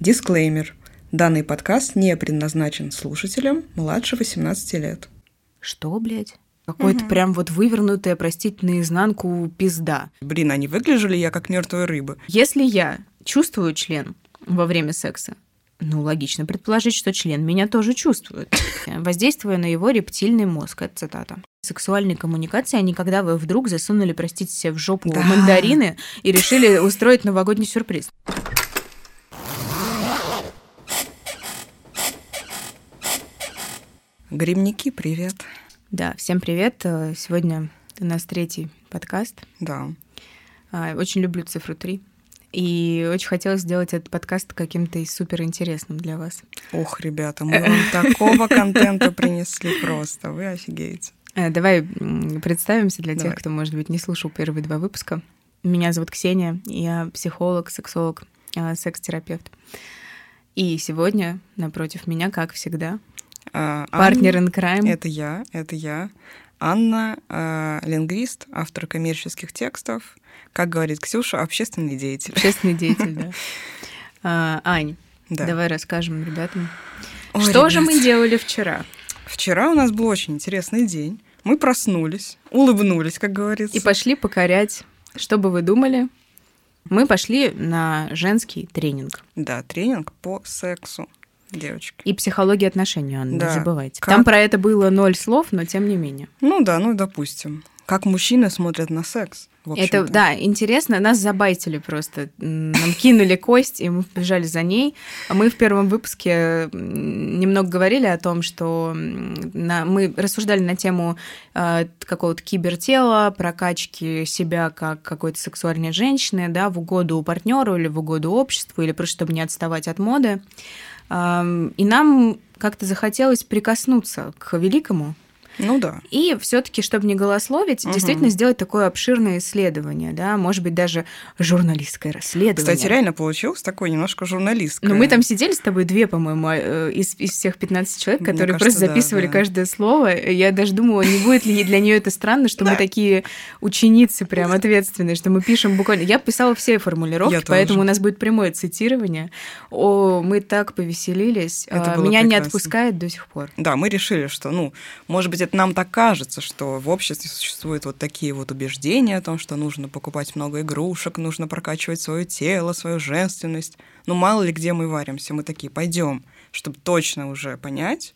Дисклеймер. Данный подкаст не предназначен слушателям младше 18 лет. Что, блядь? Какой-то прям вот вывернутая, простите, наизнанку пизда. Блин, а не выгляжу ли я как мертвая рыба? Если я чувствую член во время секса, ну, логично предположить, что член меня тоже чувствует, воздействуя на его рептильный мозг. Это цитата. Сексуальные коммуникации, они когда вы вдруг засунули, простите себе, в жопу Да. мандарины и решили устроить новогодний сюрприз. Грибники, привет. Да, всем привет. Э, Сегодня у нас третий подкаст. Да. А, Очень люблю цифру 3. И очень хотелось сделать этот подкаст каким-то и супер интересным для вас. Ох, ребята, мы вам такого контента принесли просто. Вы офигеете. Э, Давай представимся для тех, кто, может быть, не слушал первые два выпуска. Меня зовут Ксения, я психолог, сексолог, э, секс-терапевт. И сегодня напротив меня, как всегда, партнер Анна- in crime. Это я, это я. Анна, э, лингвист, автор коммерческих текстов. Как говорит Ксюша, общественный деятель. Общественный деятель, да. А, Ань, Да. давай расскажем ребятам. Ой, Что же мы делали вчера? Вчера у нас был очень интересный день. Мы проснулись, улыбнулись, как говорится. И пошли покорять. Что бы вы думали? Мы пошли на женский тренинг. Да, тренинг по сексу, девочки. И психология отношений, Анна, Да. не забывайте. Как- Там про это было ноль слов, но тем не менее. Ну да, ну допустим. Как мужчины смотрят на секс. Это, да, интересно, нас забайтили просто. Нам кинули кость, и мы побежали за ней. Мы в первом выпуске немного говорили о том, что на- мы рассуждали на тему э, какого-то кибертела, прокачки себя как какой-то сексуальной женщины, да, в угоду партнеру или в угоду обществу, или просто чтобы не отставать от моды. И нам как-то захотелось прикоснуться к великому, Ну да. и все-таки, чтобы не голословить, Мгм. действительно сделать такое обширное исследование, да, может быть, даже журналистское расследование. Кстати, реально получилось такое немножко журналистское. Но мы там сидели с тобой две, по-моему, э, из, из всех 15 человек, которые кажется, просто да, записывали да. каждое слово. Я даже думала, не будет ли для нее это странно, что мы такие ученицы прям ответственные, что мы пишем буквально... Я писала все формулировки, поэтому у нас будет прямое цитирование. О, мы так повеселились. А, Меня не отпускает до сих пор. Да, мы решили, что, ну, может быть, это нам так кажется, что в обществе существуют вот такие вот убеждения о том, что нужно покупать много игрушек, нужно прокачивать свое тело, свою женственность. Ну, мало ли где мы варимся, мы такие, пойдем, чтобы точно уже понять.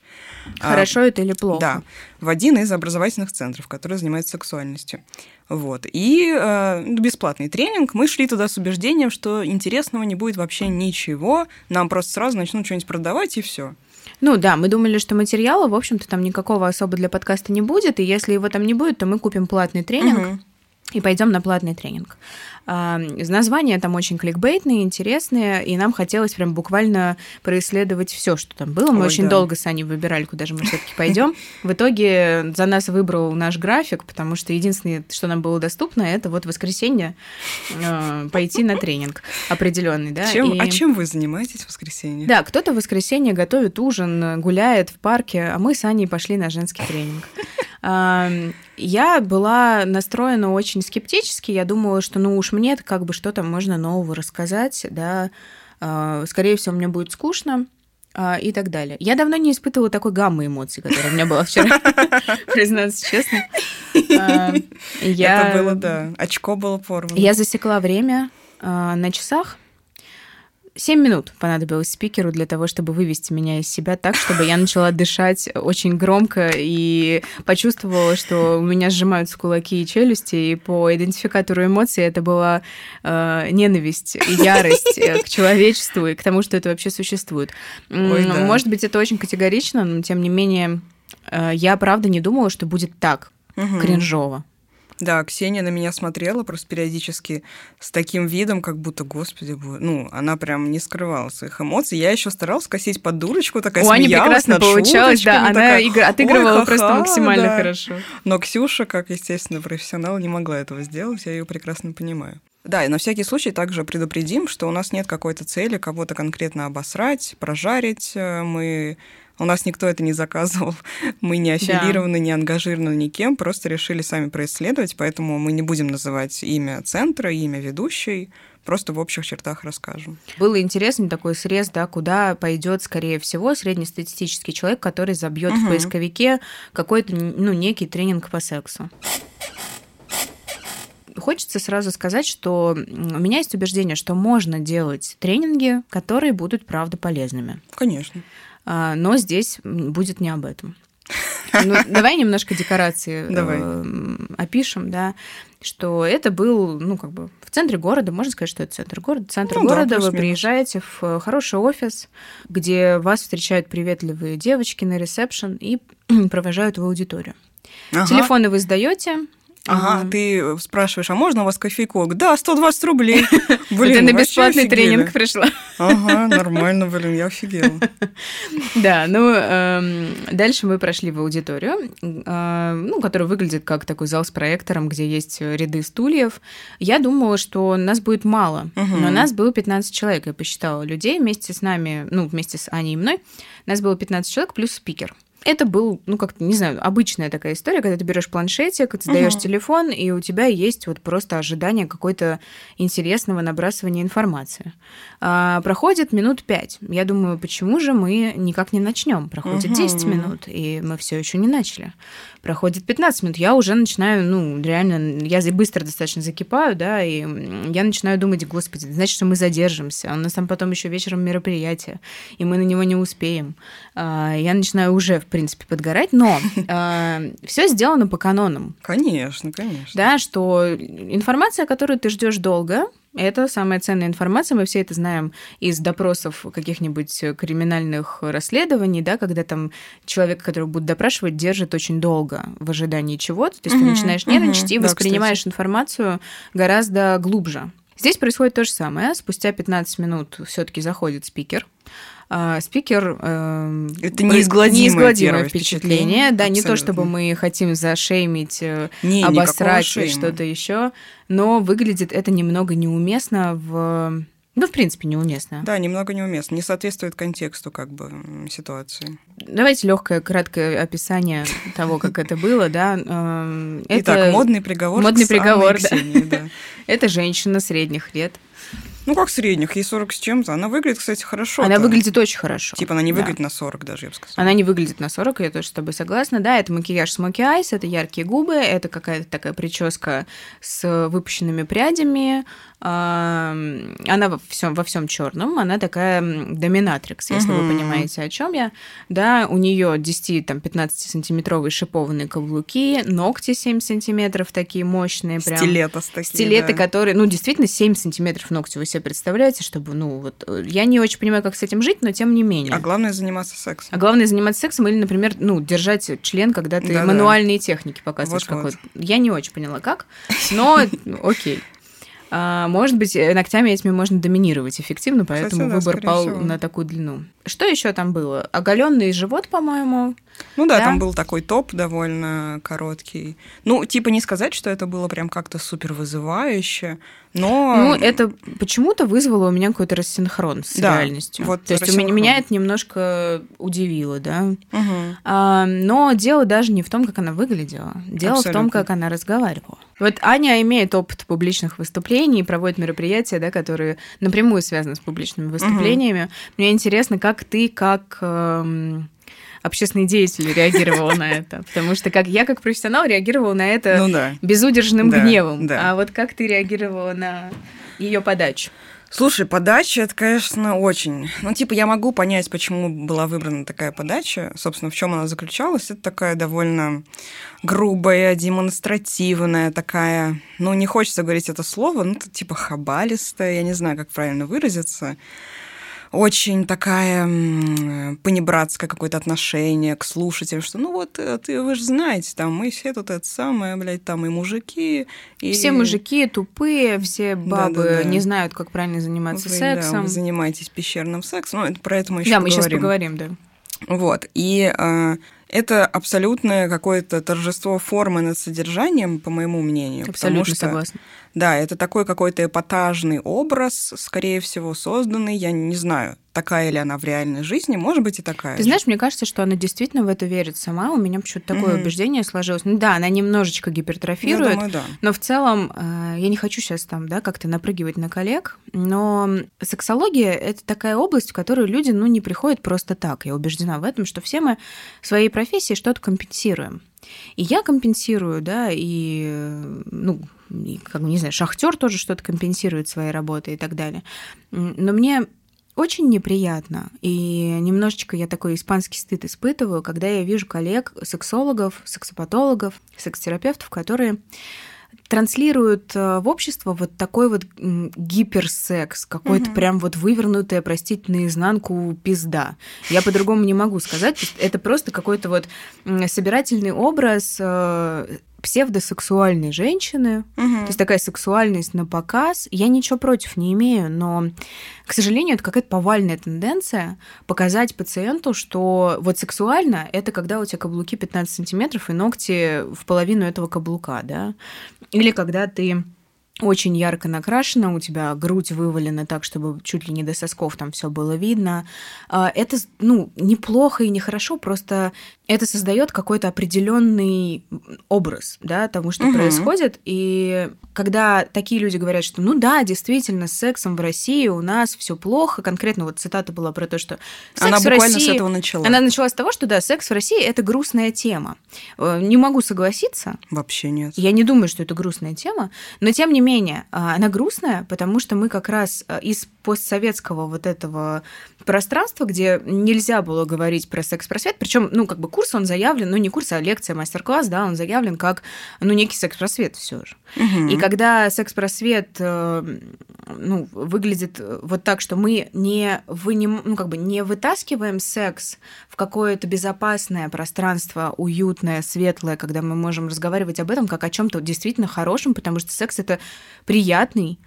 а, Хорошо это или плохо? Да, в один из образовательных центров, который занимается сексуальностью. Вот. И э, бесплатный тренинг. Мы шли туда с убеждением, что интересного не будет вообще ничего. Нам просто сразу начнут что-нибудь продавать, и все. Ну да, мы думали, что материала, в общем-то, там никакого особо для подкаста не будет, и если его там не будет, то мы купим платный тренинг и пойдем на платный тренинг. А, Названия там очень кликбейтные, интересные, и нам хотелось прям буквально происследовать все, что там было. Мы Ой, очень да. долго с Аней выбирали, куда же мы все-таки пойдем. В итоге за нас выбрал наш график, потому что единственное, что нам было доступно, это вот воскресенье э, пойти на тренинг определенный, да. Чем- и- А чем вы занимаетесь в воскресенье? да, кто-то в воскресенье готовит ужин, гуляет в парке, а мы с Аней пошли на женский тренинг. А, Я была настроена очень скептически. Я думала, что ну уж мне как бы что-то можно нового рассказать, да. А, Скорее всего, мне будет скучно а, и так далее. Я давно не испытывала такой гаммы эмоций, которая у меня была вчера, признаться честно. А. Это было, да. Очко было порвано. Я засекла время на часах. Семь минут понадобилось спикеру для того, чтобы вывести меня из себя так, чтобы я начала дышать очень громко и почувствовала, что у меня сжимаются кулаки и челюсти, и по идентификатору эмоций это была э, ненависть и ярость э, к человечеству и к тому, что это вообще существует. М, Ой, да. Может быть, это очень категорично, но тем не менее э, я правда не думала, что будет так кринжово. Да, Ксения на меня смотрела просто периодически с таким видом, как будто, господи, ну, она прям не скрывала своих эмоций. Я еще старалась косить под дурочку, такая У Ани прекрасно получалось, да, она такая, отыгрывала «Ой, просто ха-ха», максимально да. хорошо. Но Ксюша, как, естественно, профессионал, не могла этого сделать, я ее прекрасно понимаю. Да, и на всякий случай также предупредим, что у нас нет какой-то цели кого-то конкретно обосрать, прожарить. Э, Мы у нас никто это не заказывал, мы не аффилированы, не ангажированы никем, просто решили сами происследовать, поэтому мы не будем называть имя центра, имя ведущей, просто в общих чертах расскажем. Было интересный такой срез, да, куда пойдет, скорее всего, среднестатистический человек, который забьет угу. в поисковике какой-то, ну, некий тренинг по сексу. Хочется сразу сказать, что у меня есть убеждение, что можно делать тренинги, которые будут, правда, полезными. Конечно. А, но здесь будет не об этом. Ну, давай немножко декорации давай. Э, опишем, да, что это был, ну, как бы в центре города, можно сказать, что это центр города. Центр ну, города, да, вы приезжаете в хороший офис, где вас встречают приветливые девочки на ресепшн и провожают в аудиторию. Ага. Телефоны вы сдаете, Ага, ага, ты спрашиваешь, а можно у вас кофейкок? Да, 120 рублей. Блин, Ты на бесплатный тренинг пришла. Ага, нормально, блин, я офигела. Да, ну, эм, дальше мы прошли в аудиторию, э, ну, которая выглядит как такой зал с проектором, где есть ряды стульев. Я думала, что нас будет мало, но нас было 15 человек, я посчитала людей вместе с нами, ну, вместе с Аней и мной. Нас было 15 человек плюс спикер. Это был, ну, как-то, не знаю, обычная такая история, когда ты берешь планшетик, ты даешь угу. телефон, и у тебя есть вот просто ожидание какой-то интересного набрасывания информации. А, проходит минут пять. Я думаю, почему же мы никак не начнем? Проходит угу. 10 минут, и мы все еще не начали. Проходит 15 минут, я уже начинаю, ну, реально, я быстро достаточно закипаю, да, и я начинаю думать, господи, значит, что мы задержимся, у нас там потом еще вечером мероприятие, и мы на него не успеем. А, я начинаю уже, в принципе, подгорать, но э, все сделано по канонам. Конечно, конечно. Да, что информация, которую ты ждешь долго, это самая ценная информация, мы все это знаем из допросов каких-нибудь криминальных расследований, да, когда там человек, которого будут допрашивать, держит очень долго в ожидании чего-то, то есть угу, ты начинаешь нервничать угу, и воспринимаешь да, информацию гораздо глубже. Здесь происходит то же самое. Спустя 15 минут все-таки заходит спикер, а, спикер... Э, это неизгладимое, неизгладимое впечатление. Да, Абсолютно. не то чтобы мы хотим зашеймить, э, не, обосрать что-то еще, но выглядит это немного неуместно в... Ну, в принципе, неуместно. Да, немного неуместно. Не соответствует контексту как бы ситуации. Давайте легкое, краткое описание того, как это было, да. Эм, Итак, модный приговор. Модный приговор, да. Это женщина средних лет. Ну, как средних, ей 40 с чем-то. Она выглядит, кстати, хорошо. Она выглядит очень хорошо. Типа она не выглядит да. на 40 даже, я бы сказала. Она не выглядит на 40, я тоже с тобой согласна. Да, это макияж смоки айс, это яркие губы, это какая-то такая прическа с выпущенными прядями, она во всем, во всем черном, она такая доминатрикс, если угу. вы понимаете, о чем я. Да, у нее 10-15 сантиметровые шипованные каблуки, ногти 7 сантиметров такие мощные. Прям. Стилеты такие, Стилеты, да. которые, ну, действительно, 7 сантиметров ногти вы себе представляете, чтобы, ну, вот, я не очень понимаю, как с этим жить, но тем не менее. А главное заниматься сексом. А главное заниматься сексом или, например, ну, держать член, когда ты да, мануальные техники показываешь вот, какой-то. Вот. Я не очень поняла, как, но окей. А, может быть, э, ногтями этими можно доминировать эффективно, поэтому Кстати, да, выбор пал всего. на такую длину. Что еще там было? Оголенный живот, по-моему. Ну да, да, там был такой топ довольно короткий. Ну, типа не сказать, что это было прям как-то супер вызывающе, но... Ну, это почему-то вызвало у меня какой-то рассинхрон с да, реальностью. Вот То есть у меня, меня это немножко удивило, да. Угу. А, но дело даже не в том, как она выглядела. Дело Абсолютно. в том, как она разговаривала. Вот Аня имеет опыт публичных выступлений, проводит мероприятия, да, которые напрямую связаны с публичными выступлениями. Угу. Мне интересно, как ты, как эм, общественный деятель реагировал на это. Потому что как я, как профессионал, реагировала на это ну, да. безудержным да, гневом. Да. А вот как ты реагировала на ее подачу? Слушай, подача это, конечно, очень. Ну, типа, я могу понять, почему была выбрана такая подача. Собственно, в чем она заключалась. Это такая довольно грубая, демонстративная, такая, ну, не хочется говорить это слово, ну, типа хабалистая, я не знаю, как правильно выразиться очень такая понебратское какое-то отношение к слушателям, что ну вот э, ты, вы же знаете, там мы все тут это самое, блядь, там и мужики. И... Все мужики тупые, все бабы да, да, да. не знают, как правильно заниматься вы, сексом. Да, вы занимаетесь пещерным сексом, ну, это про это мы еще да, поговорим. мы сейчас поговорим, да. Вот, и э, Это абсолютное какое-то торжество формы над содержанием, по моему мнению. Абсолютно что, согласна. Да, это такой какой-то эпатажный образ, скорее всего, созданный, я не знаю, такая ли она в реальной жизни, может быть и такая. Ты же. знаешь, мне кажется, что она действительно в это верит сама. У меня почему-то такое mm-hmm. убеждение сложилось. Ну да, она немножечко гипертрофирует, я думаю, да. но в целом э, я не хочу сейчас там, да, как-то напрыгивать на коллег, но сексология это такая область, в которую люди, ну, не приходят просто так. Я убеждена в этом, что все мы в своей профессии что-то компенсируем. И я компенсирую, да, и, ну, и, как бы, не знаю, шахтер тоже что-то компенсирует своей работой и так далее. Но мне очень неприятно, и немножечко я такой испанский стыд испытываю, когда я вижу коллег, сексологов, сексопатологов, секс-терапевтов, которые транслируют э, в общество вот такой вот гиперсекс, какой-то угу. прям вот вывернутая, простите, наизнанку пизда. Я по-другому не могу сказать. Это просто какой-то вот собирательный образ э, псевдосексуальной женщины, угу. то есть такая сексуальность на показ. Я ничего против не имею, но, к сожалению, это какая-то повальная тенденция показать пациенту, что вот сексуально это когда у тебя каблуки 15 сантиметров и ногти в половину этого каблука, да, или когда ты очень ярко накрашена, у тебя грудь вывалена так, чтобы чуть ли не до сосков там все было видно. А, это, ну, неплохо и нехорошо, просто это создает какой-то определенный образ, да, тому, что угу. происходит. И когда такие люди говорят, что, ну да, действительно, с сексом в России у нас все плохо, конкретно вот цитата была про то, что секс она в буквально России... с этого начала. Она начала с того, что да, секс в России это грустная тема. Э, не могу согласиться. Вообще нет. Я не думаю, что это грустная тема, но тем не менее а, она грустная, потому что мы как раз э, из постсоветского вот этого пространства, где нельзя было говорить про секс-просвет, причем, ну, как бы курс, он заявлен, ну, не курс, а лекция, мастер-класс, да, он заявлен как, ну, некий секс-просвет все же. Угу. И когда секс-просвет, э, ну, выглядит вот так, что мы не, вынем, ну, как бы не вытаскиваем секс в какое-то безопасное пространство, уютное, светлое, когда мы можем разговаривать об этом как о чем то действительно хорошем, потому что секс это приятный,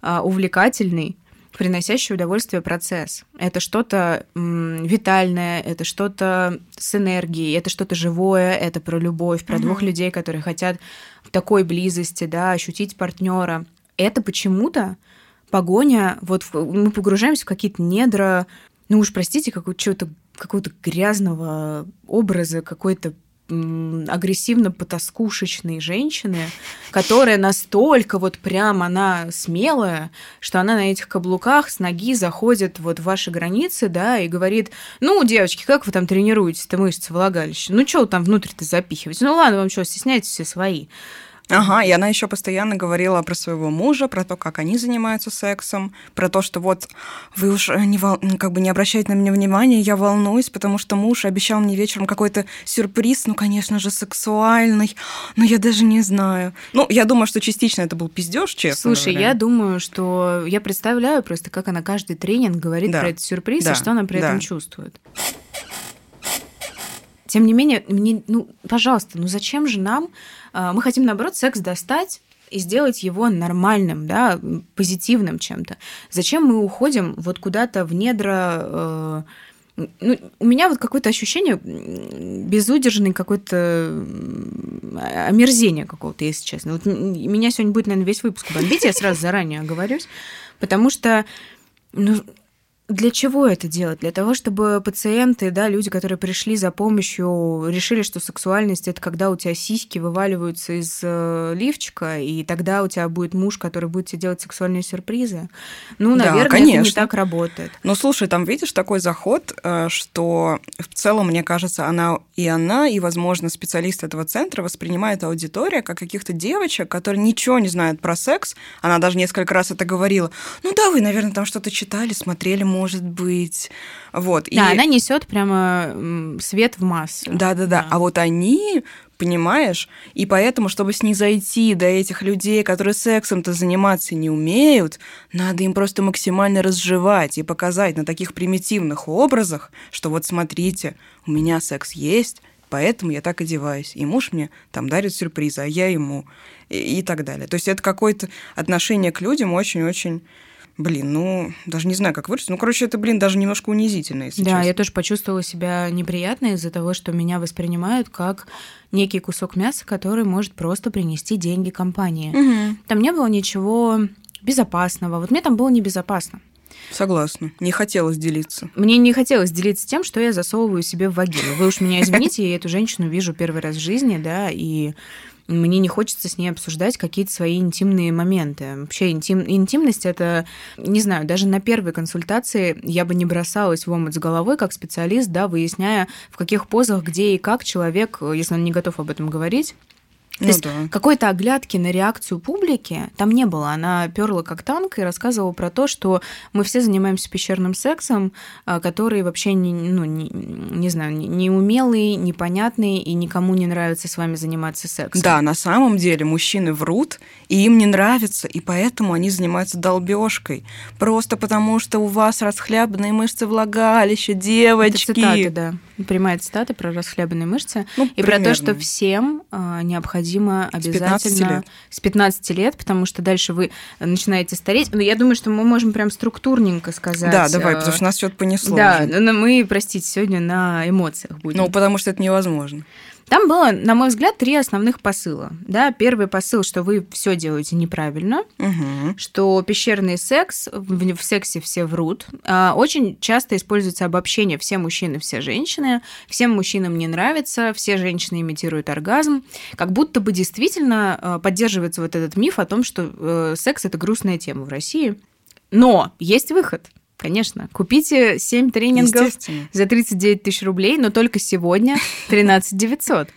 а, увлекательный, приносящий удовольствие процесс. Это что-то витальное, это что-то с энергией, это что-то живое, это про любовь, про двух людей, которые хотят в такой близости, да, ощутить партнера. Это почему-то погоня, вот в, мы погружаемся в какие-то недра, ну уж простите, какого-то какого-то грязного образа, какой-то агрессивно-потаскушечной женщины, которая настолько вот прям она смелая, что она на этих каблуках с ноги заходит вот в ваши границы, да, и говорит, ну, девочки, как вы там тренируетесь-то мышцы влагалища? Ну, что вы там внутрь-то запихиваете? Ну, ладно, вам что, стесняетесь все свои? Ага, и она еще постоянно говорила про своего мужа, про то, как они занимаются сексом, про то, что вот вы уж не вол... как бы не обращайте на меня внимания, я волнуюсь, потому что муж обещал мне вечером какой-то сюрприз, ну, конечно же, сексуальный, но я даже не знаю. Ну, я думаю, что частично это был пиздеж, честно Слушай, говоря. я думаю, что я представляю просто, как она каждый тренинг говорит да. про этот сюрприз да. и что она при да. этом чувствует. Тем не менее, мне, ну, пожалуйста, ну зачем же нам мы хотим, наоборот, секс достать и сделать его нормальным, да, позитивным чем-то. Зачем мы уходим вот куда-то в недра... Э, ну, у меня вот какое-то ощущение безудержной какой-то омерзения какого-то, если честно. Вот меня сегодня будет, наверное, весь выпуск бомбить, я сразу заранее оговорюсь, потому что ну, для чего это делать? Для того, чтобы пациенты, да, люди, которые пришли за помощью, решили, что сексуальность это когда у тебя сиськи вываливаются из э, лифчика, и тогда у тебя будет муж, который будет тебе делать сексуальные сюрпризы. Ну, наверное, да, конечно. это не так работает. Ну, слушай, там видишь такой заход, э, что в целом, мне кажется, она и она, и, возможно, специалист этого центра воспринимает аудиторию как каких-то девочек, которые ничего не знают про секс. Она даже несколько раз это говорила. Ну да, вы, наверное, там что-то читали, смотрели, может быть. Вот. Да, и... она несет прямо свет в массу. Да-да-да. Да. А вот они понимаешь? И поэтому, чтобы снизойти до этих людей, которые сексом-то заниматься не умеют, надо им просто максимально разжевать и показать на таких примитивных образах, что вот смотрите, у меня секс есть, поэтому я так одеваюсь. И муж мне там дарит сюрпризы, а я ему и, и так далее. То есть это какое-то отношение к людям очень-очень Блин, ну, даже не знаю, как выразить. Ну, короче, это, блин, даже немножко унизительно, если Да, честно. я тоже почувствовала себя неприятно из-за того, что меня воспринимают как некий кусок мяса, который может просто принести деньги компании. Мгм. Там не было ничего безопасного. Вот мне там было небезопасно. Согласна. Не хотелось делиться. Мне не хотелось делиться тем, что я засовываю себе в вагину. Вы уж меня извините, я эту женщину вижу первый раз в жизни, да, и мне не хочется с ней обсуждать какие-то свои интимные моменты. Вообще интим, интимность это, не знаю, даже на первой консультации я бы не бросалась в омут с головой как специалист, да, выясняя, в каких позах, где и как человек, если он не готов об этом говорить, то Ну есть да. какой-то оглядки на реакцию публики там не было. Она перла как танк и рассказывала про то, что мы все занимаемся пещерным сексом, а, который вообще не, ну, не, не знаю, не- неумелый, непонятный, и никому не нравится с вами заниматься сексом. Да, на самом деле мужчины врут, и им не нравится, и поэтому они занимаются долбежкой. Просто потому, что у вас расхлябанные мышцы влагалища, Это девочки. цитаты, да. Прямая цитата про расхлябанные мышцы. Ну, И про то, что примерно. всем а, необходимо 15 обязательно лет. с 15 лет, потому что дальше вы начинаете стареть. Но я думаю, что мы можем прям структурненько сказать. Да, давай, а, потому что нас что-то понесло. Да, уже. но мы, простите, сегодня на эмоциях будем. Ну, потому что это невозможно. Там было, на мой взгляд, три основных посыла. Да, первый посыл, что вы все делаете неправильно, Мгм. что пещерный секс, в, в сексе все врут. А, Очень часто используется обобщение «все мужчины, все женщины», «всем мужчинам не нравится», «все женщины имитируют оргазм», как будто бы действительно а, поддерживается вот этот миф о том, что э, секс – это грустная тема в России. Но есть выход. Конечно, купите 7 тренингов за 39 тысяч рублей, но только сегодня 13 900.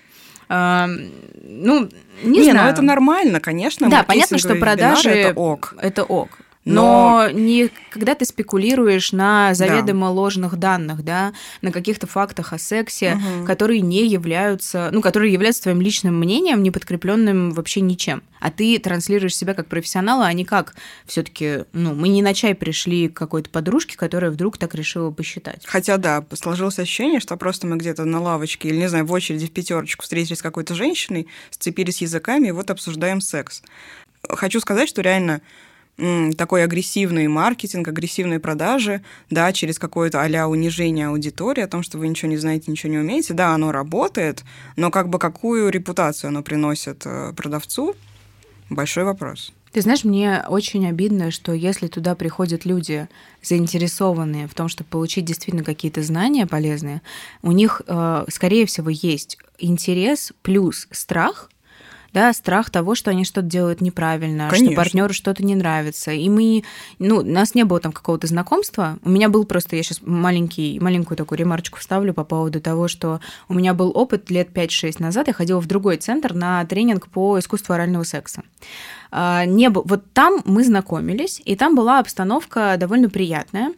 А, ну, не, Не, знаю. ну это нормально, конечно. Да, понятно, что продажи это ок. это ок. Но- Но, не когда ты спекулируешь на заведомо ложных данных, да, на каких-то фактах о сексе, Мгм. которые не являются, ну, которые являются твоим личным мнением, не подкрепленным вообще ничем. А ты транслируешь себя как профессионала, а не как все-таки, ну, мы не на чай пришли к какой-то подружке, которая вдруг так решила посчитать. Хотя, да, сложилось ощущение, что просто мы где-то на лавочке или, не знаю, в очереди в пятерочку встретились с какой-то женщиной, сцепились языками и вот обсуждаем секс. Хочу сказать, что реально такой агрессивный маркетинг, агрессивные продажи, да, через какое-то а унижение аудитории, о том, что вы ничего не знаете, ничего не умеете, да, оно работает, но как бы какую репутацию оно приносит э, продавцу, большой вопрос. Ты знаешь, мне очень обидно, что если туда приходят люди, заинтересованные в том, чтобы получить действительно какие-то знания полезные, у них, э, скорее всего, есть интерес плюс страх, да, страх того, что они что-то делают неправильно, что Конечно. партнеру что-то не нравится. И мы, ну, у нас не было там какого-то знакомства. У меня был просто, я сейчас маленький, маленькую такую ремарочку вставлю по поводу того, что у меня был опыт лет 5-6 назад. Я ходила в другой центр на тренинг по искусству орального секса. А, Не был, вот там мы знакомились, и там была обстановка довольно приятная.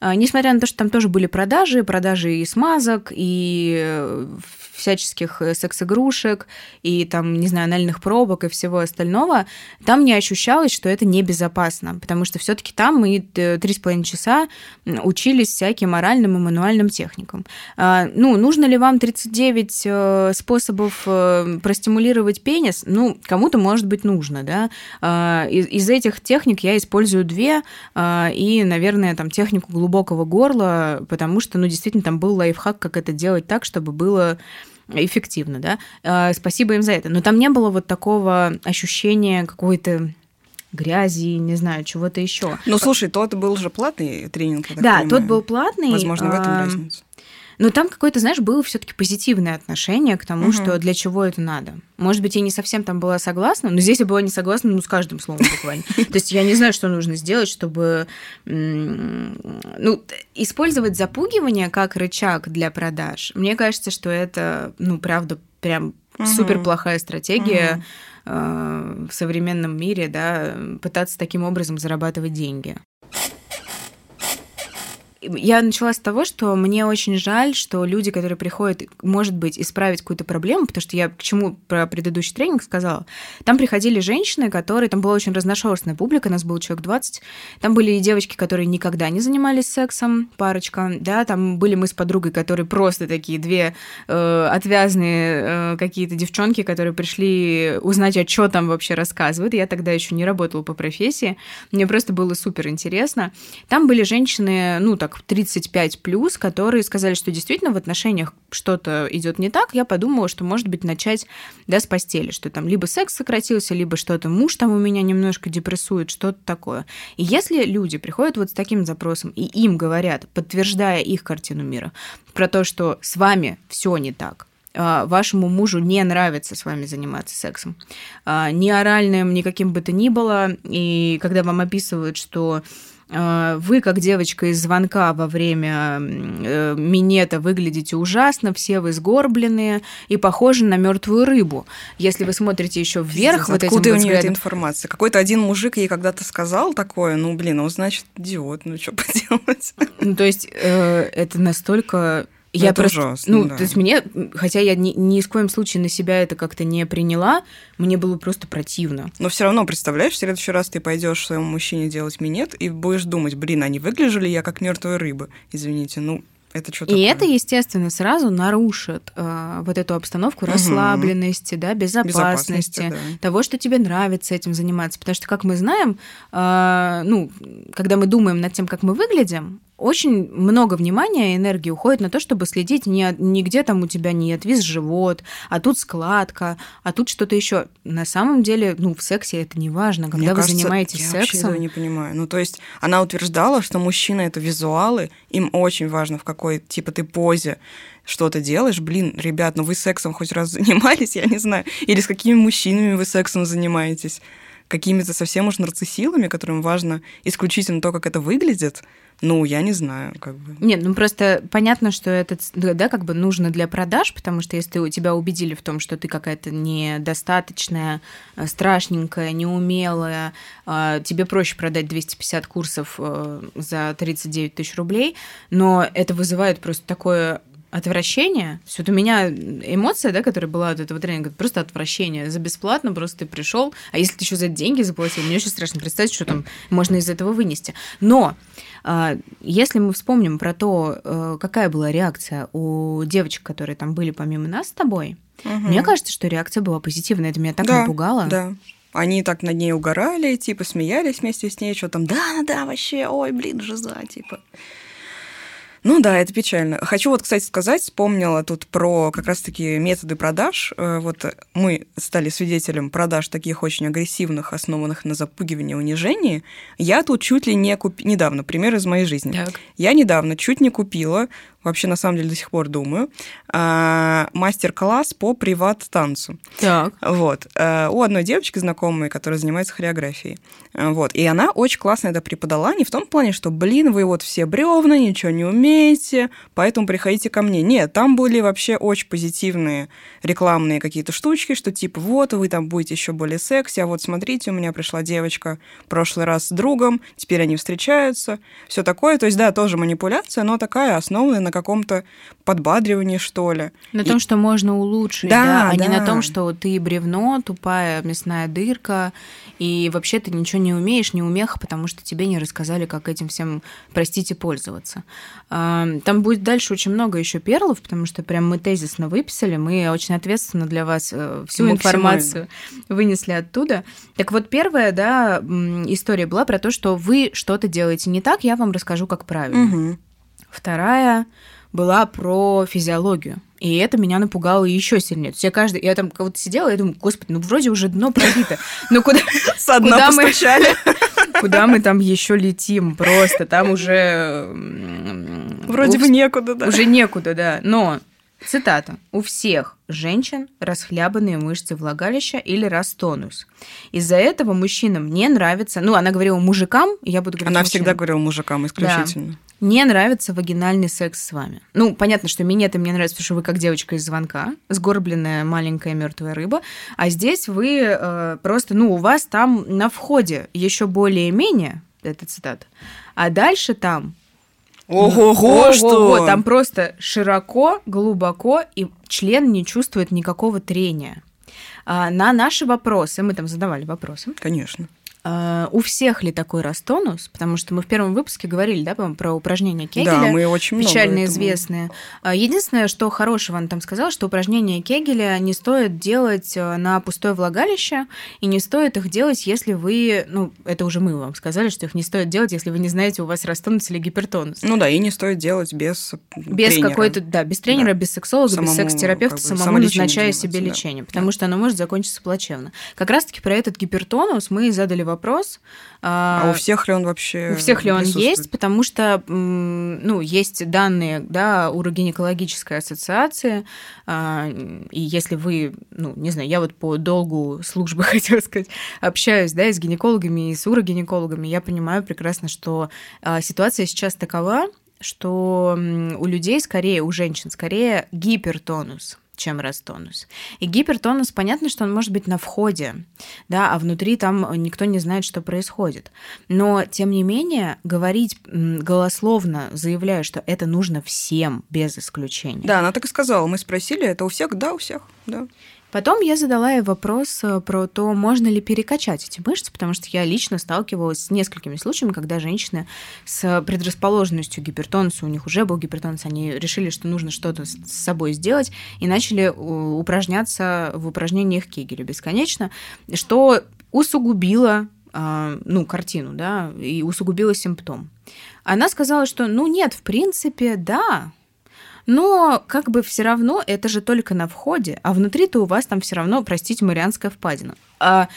А, Несмотря на то, что там тоже были продажи, продажи и смазок, и э, всяческих э, секс-игрушек, и там, не знаю, анальных пробок и всего остального, там не ощущалось, что это небезопасно, потому что все таки там мы э, три с половиной часа учились всяким моральным и мануальным техникам. А, Ну, нужно ли вам 39 э, способов простимулировать пенис? Ну, кому-то, может быть, нужно, да. А, Из из этих техник я использую две, а, и, наверное, там технику глубокого горла, потому что, ну, действительно, там был лайфхак, как это делать так, чтобы было эффективно, да. А, Спасибо им за это. Но там не было вот такого ощущения какой-то грязи, не знаю, чего-то еще. Ну, слушай, тот был же платный тренинг, Да, понимаю. тот был платный. Возможно, в этом а, разница. Но там какое-то, знаешь, было все-таки позитивное отношение к тому, Мгм. что для чего это надо. Может быть, я не совсем там была согласна, но здесь я была не согласна, ну, с каждым словом буквально. То есть я не знаю, что нужно сделать, чтобы ну, использовать запугивание как рычаг для продаж. Мне кажется, что это, ну, правда, прям супер плохая стратегия э, в современном мире, да, пытаться таким образом зарабатывать деньги. Я начала с того, что мне очень жаль, что люди, которые приходят, может быть, исправить какую-то проблему, потому что я к чему про предыдущий тренинг сказала. Там приходили женщины, которые... Там была очень разношерстная публика, нас было человек 20. Там были и девочки, которые никогда не занимались сексом, парочка, да, там были мы с подругой, которые просто такие две э, отвязные э, какие-то девчонки, которые пришли узнать, а что там вообще рассказывают. Я тогда еще не работала по профессии. Мне просто было супер интересно. Там были женщины, ну, так, 35 плюс, которые сказали, что действительно в отношениях что-то идет не так. Я подумала, что, может быть, начать да, с постели, что там либо секс сократился, либо что-то муж там у меня немножко депрессует, что-то такое. И если люди приходят вот с таким запросом, и им говорят, подтверждая их картину мира, про то, что с вами все не так, а, вашему мужу не нравится с вами заниматься сексом. А, ни оральным, ни каким бы то ни было. И когда вам описывают, что вы, как девочка из звонка во время э, минета, выглядите ужасно, все вы сгорбленные и похожи на мертвую рыбу. Если вы смотрите еще вверх, Пиздец, вот откуда этим у нее взглядом- эта информация? Какой-то один мужик ей когда-то сказал такое, ну, блин, он, значит, идиот, ну, что поделать? Ну, то есть э, это настолько... Я это просто, ужасно, ну, да. то есть мне, хотя я ни, ни в коем случае на себя это как-то не приняла, мне было просто противно. Но все равно, представляешь, в следующий раз ты пойдешь своему мужчине делать минет и будешь думать, блин, а не выгляжу ли я как мертвая рыба? Извините, ну, это что И это, естественно, сразу нарушит э, вот эту обстановку Мгм. расслабленности, да, Безопасности, безопасности, да. того, что тебе нравится этим заниматься. Потому что, как мы знаем, э, ну, когда мы думаем над тем, как мы выглядим, очень много внимания и энергии уходит на то, чтобы следить не, не где там у тебя не отвис живот, а тут складка, а тут что-то еще. На самом деле, ну, в сексе это не важно. Когда Мне вы кажется, занимаетесь я вообще сексом, этого не понимаю. Ну, то есть она утверждала, что мужчина это визуалы, им очень важно, в какой, типа, ты позе что-то делаешь. Блин, ребят, ну вы сексом хоть раз занимались, я не знаю. Или с какими мужчинами вы сексом занимаетесь? Какими-то совсем уж нарциссилами, которым важно исключительно то, как это выглядит? Ну, я не знаю, как бы. Нет, ну просто понятно, что это, да, как бы нужно для продаж, потому что если у тебя убедили в том, что ты какая-то недостаточная, э, страшненькая, неумелая, э, тебе проще продать 250 курсов э, за 39 тысяч рублей, но это вызывает просто такое отвращение. Есть Вот у меня эмоция, да, которая была от этого тренинга, просто отвращение. За бесплатно просто ты пришел, а если ты еще за деньги заплатил, мне очень страшно представить, что там можно из этого вынести. Но а, если мы вспомним про то, э, какая была реакция у девочек, которые там были помимо нас с тобой, мне кажется, что реакция была позитивная. Это меня так да, напугало. Да. Они так над ней угорали, типа, смеялись вместе с ней, что там, да, да, вообще, ой, блин, жиза, типа. Ну да, это печально. Хочу вот, кстати, сказать, вспомнила тут про как раз-таки методы продаж. Э, Вот мы стали свидетелем продаж таких очень агрессивных, основанных на запугивании и унижении. Я тут чуть ли не купила... Недавно, пример из моей жизни. Так. Я недавно чуть не купила, вообще на самом деле до сих пор думаю, а, мастер-класс по приват-танцу. Так. Вот. Э, У одной девочки знакомой, которая занимается хореографией. Э, Вот. И она очень классно это преподала, не в том плане, что, блин, вы вот все бревна, ничего не умеете, поэтому приходите ко мне. Нет, там были вообще очень позитивные рекламные какие-то штучки, что типа вот, вы там будете еще более секси, а вот смотрите, у меня пришла девочка в прошлый раз с другом, теперь они встречаются, все такое. То есть, да, тоже манипуляция, но такая, основанная на каком-то подбадривании, что ли. На И- том, что можно улучшить, Да, да, а не на да. том, что ты бревно, тупая мясная дырка, и вообще ты ничего не умеешь, не умеха, потому что тебе не рассказали, как этим всем, простите, пользоваться. А, Там будет дальше очень много еще перлов, потому что прям мы тезисно выписали, мы очень ответственно для вас э, всю информацию вынесли оттуда. Так вот, первая, да, история была про то, что вы что-то делаете не так, я вам расскажу, как правильно. Мгм. Вторая была про физиологию. И это меня напугало еще сильнее. То есть я каждый, я там кого-то сидела, и думаю, господи, ну вроде уже дно пробито. Ну куда, Со дна Куда мы- куда мы там еще летим? Просто там уже... Вроде бы некуда, да. Уже некуда, да. Но, цитата, «У всех женщин расхлябанные мышцы влагалища или растонус. Из-за этого мужчинам не нравится...» Ну, она говорила мужикам, я буду говорить Она всегда мужчинам. говорила мужикам исключительно. Не нравится вагинальный секс с вами. Ну, понятно, что минеты мне нравится, потому что вы как девочка из звонка, сгорбленная маленькая мертвая рыба, а здесь вы э, просто, ну, у вас там на входе еще более-менее, это цитата, а дальше там Ого-го, что? Там просто широко, глубоко, и член не чувствует никакого трения. А, на наши вопросы, мы там задавали вопросы. Конечно. Uh, у всех ли такой растонус? Потому что мы в первом выпуске говорили, да, про упражнения Кегеля. Да, мы очень Печально много известные. Uh, единственное, что хорошего он там сказал, что упражнения Кегеля не стоит делать э, на пустое влагалище, и не стоит их делать, если вы, ну, это уже мы вам сказали, что их не стоит делать, если вы не знаете, у вас растонус или гипертонус. Ну да, и не стоит делать без Без какой-то, да, без тренера, да. без сексолога, самому, без секс-терапевта, как бы, самому назначая себе да. лечение, потому да. что оно может закончиться плачевно. Как раз-таки про этот гипертонус мы задали вопрос. А, а у всех ли он вообще У всех ли он есть? Потому что, ну, есть данные, да, урогинекологической ассоциации, а, и если вы, ну, не знаю, я вот по долгу службы, хотела сказать, общаюсь, да, и с гинекологами, и с урогинекологами, я понимаю прекрасно, что а, ситуация сейчас такова, что у людей скорее, у женщин скорее гипертонус, чем растонус. И гипертонус, понятно, что он может быть на входе, да, а внутри там никто не знает, что происходит. Но, тем не менее, говорить голословно, заявляя, что это нужно всем, без исключения. Да, она так и сказала. Мы спросили, это у всех? Да, у всех, да. Потом я задала ей вопрос э, про то, можно ли перекачать эти мышцы, потому что я лично сталкивалась с несколькими случаями, когда женщины с предрасположенностью гипертонуса, у них уже был гипертонус, они решили, что нужно что-то с собой сделать, и начали упражняться в упражнениях Кегеля бесконечно, что усугубило а, ну, картину, да, и усугубило симптом. Она сказала, что, ну, нет, в принципе, да, но как бы все равно это же только на входе, а внутри-то у вас там все равно, простите, Марианская впадина. А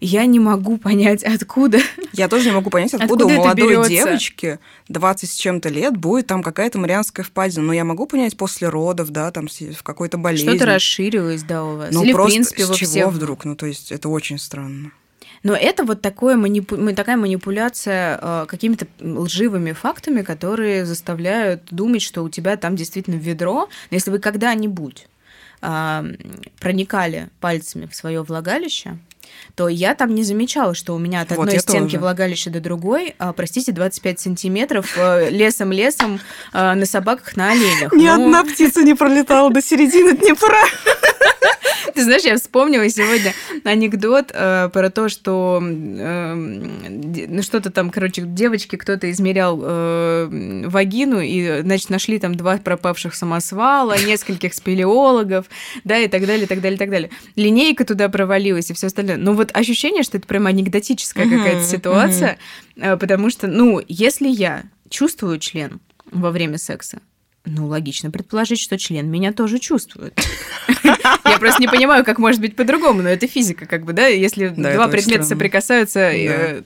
я не могу понять, откуда. Я тоже не могу понять, откуда, откуда у молодой девочки 20 с чем-то лет будет там какая-то Марианская впадина. Но я могу понять после родов, да, там в какой-то болезни. Что-то расширилось, да, у вас. Ну, Или, просто в принципе, с чего всех... вдруг? Ну, то есть это очень странно. Но это вот такое манипу... такая манипуляция э, какими-то лживыми фактами, которые заставляют думать, что у тебя там действительно ведро. Но если вы когда-нибудь э, проникали пальцами в свое влагалище, то я там не замечала, что у меня от одной вот стенки тоже. влагалища до другой, а, простите, 25 сантиметров лесом-лесом э, на собаках, на оленях. Ни ну... одна птица не пролетала до середины Днепра. Ты знаешь, я вспомнила сегодня анекдот э, про то, что э, ну, что-то там, короче, девочки кто-то измерял э, вагину, и, значит, нашли там два пропавших самосвала, нескольких спелеологов, да, и так далее, и так далее, и так далее. Линейка туда провалилась и все остальное. Но вот ощущение, что это прям анекдотическая какая-то ситуация, э, потому что, ну, если я чувствую член во время секса, ну, логично предположить, что член меня тоже чувствует. Просто не понимаю, как может быть по-другому, но это физика, как бы, да? Если два предмета соприкасаются, э,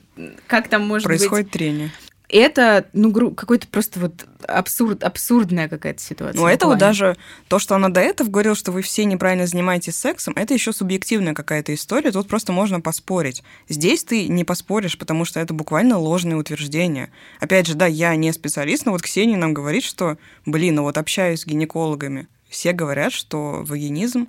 как там может быть... Происходит трение это, ну, какой-то просто вот абсурд, абсурдная какая-то ситуация. Ну, это вот даже то, что она до этого говорила, что вы все неправильно занимаетесь сексом, это еще субъективная какая-то история, тут просто можно поспорить. Здесь ты не поспоришь, потому что это буквально ложное утверждение. Опять же, да, я не специалист, но вот Ксения нам говорит, что, блин, ну вот общаюсь с гинекологами, все говорят, что вагинизм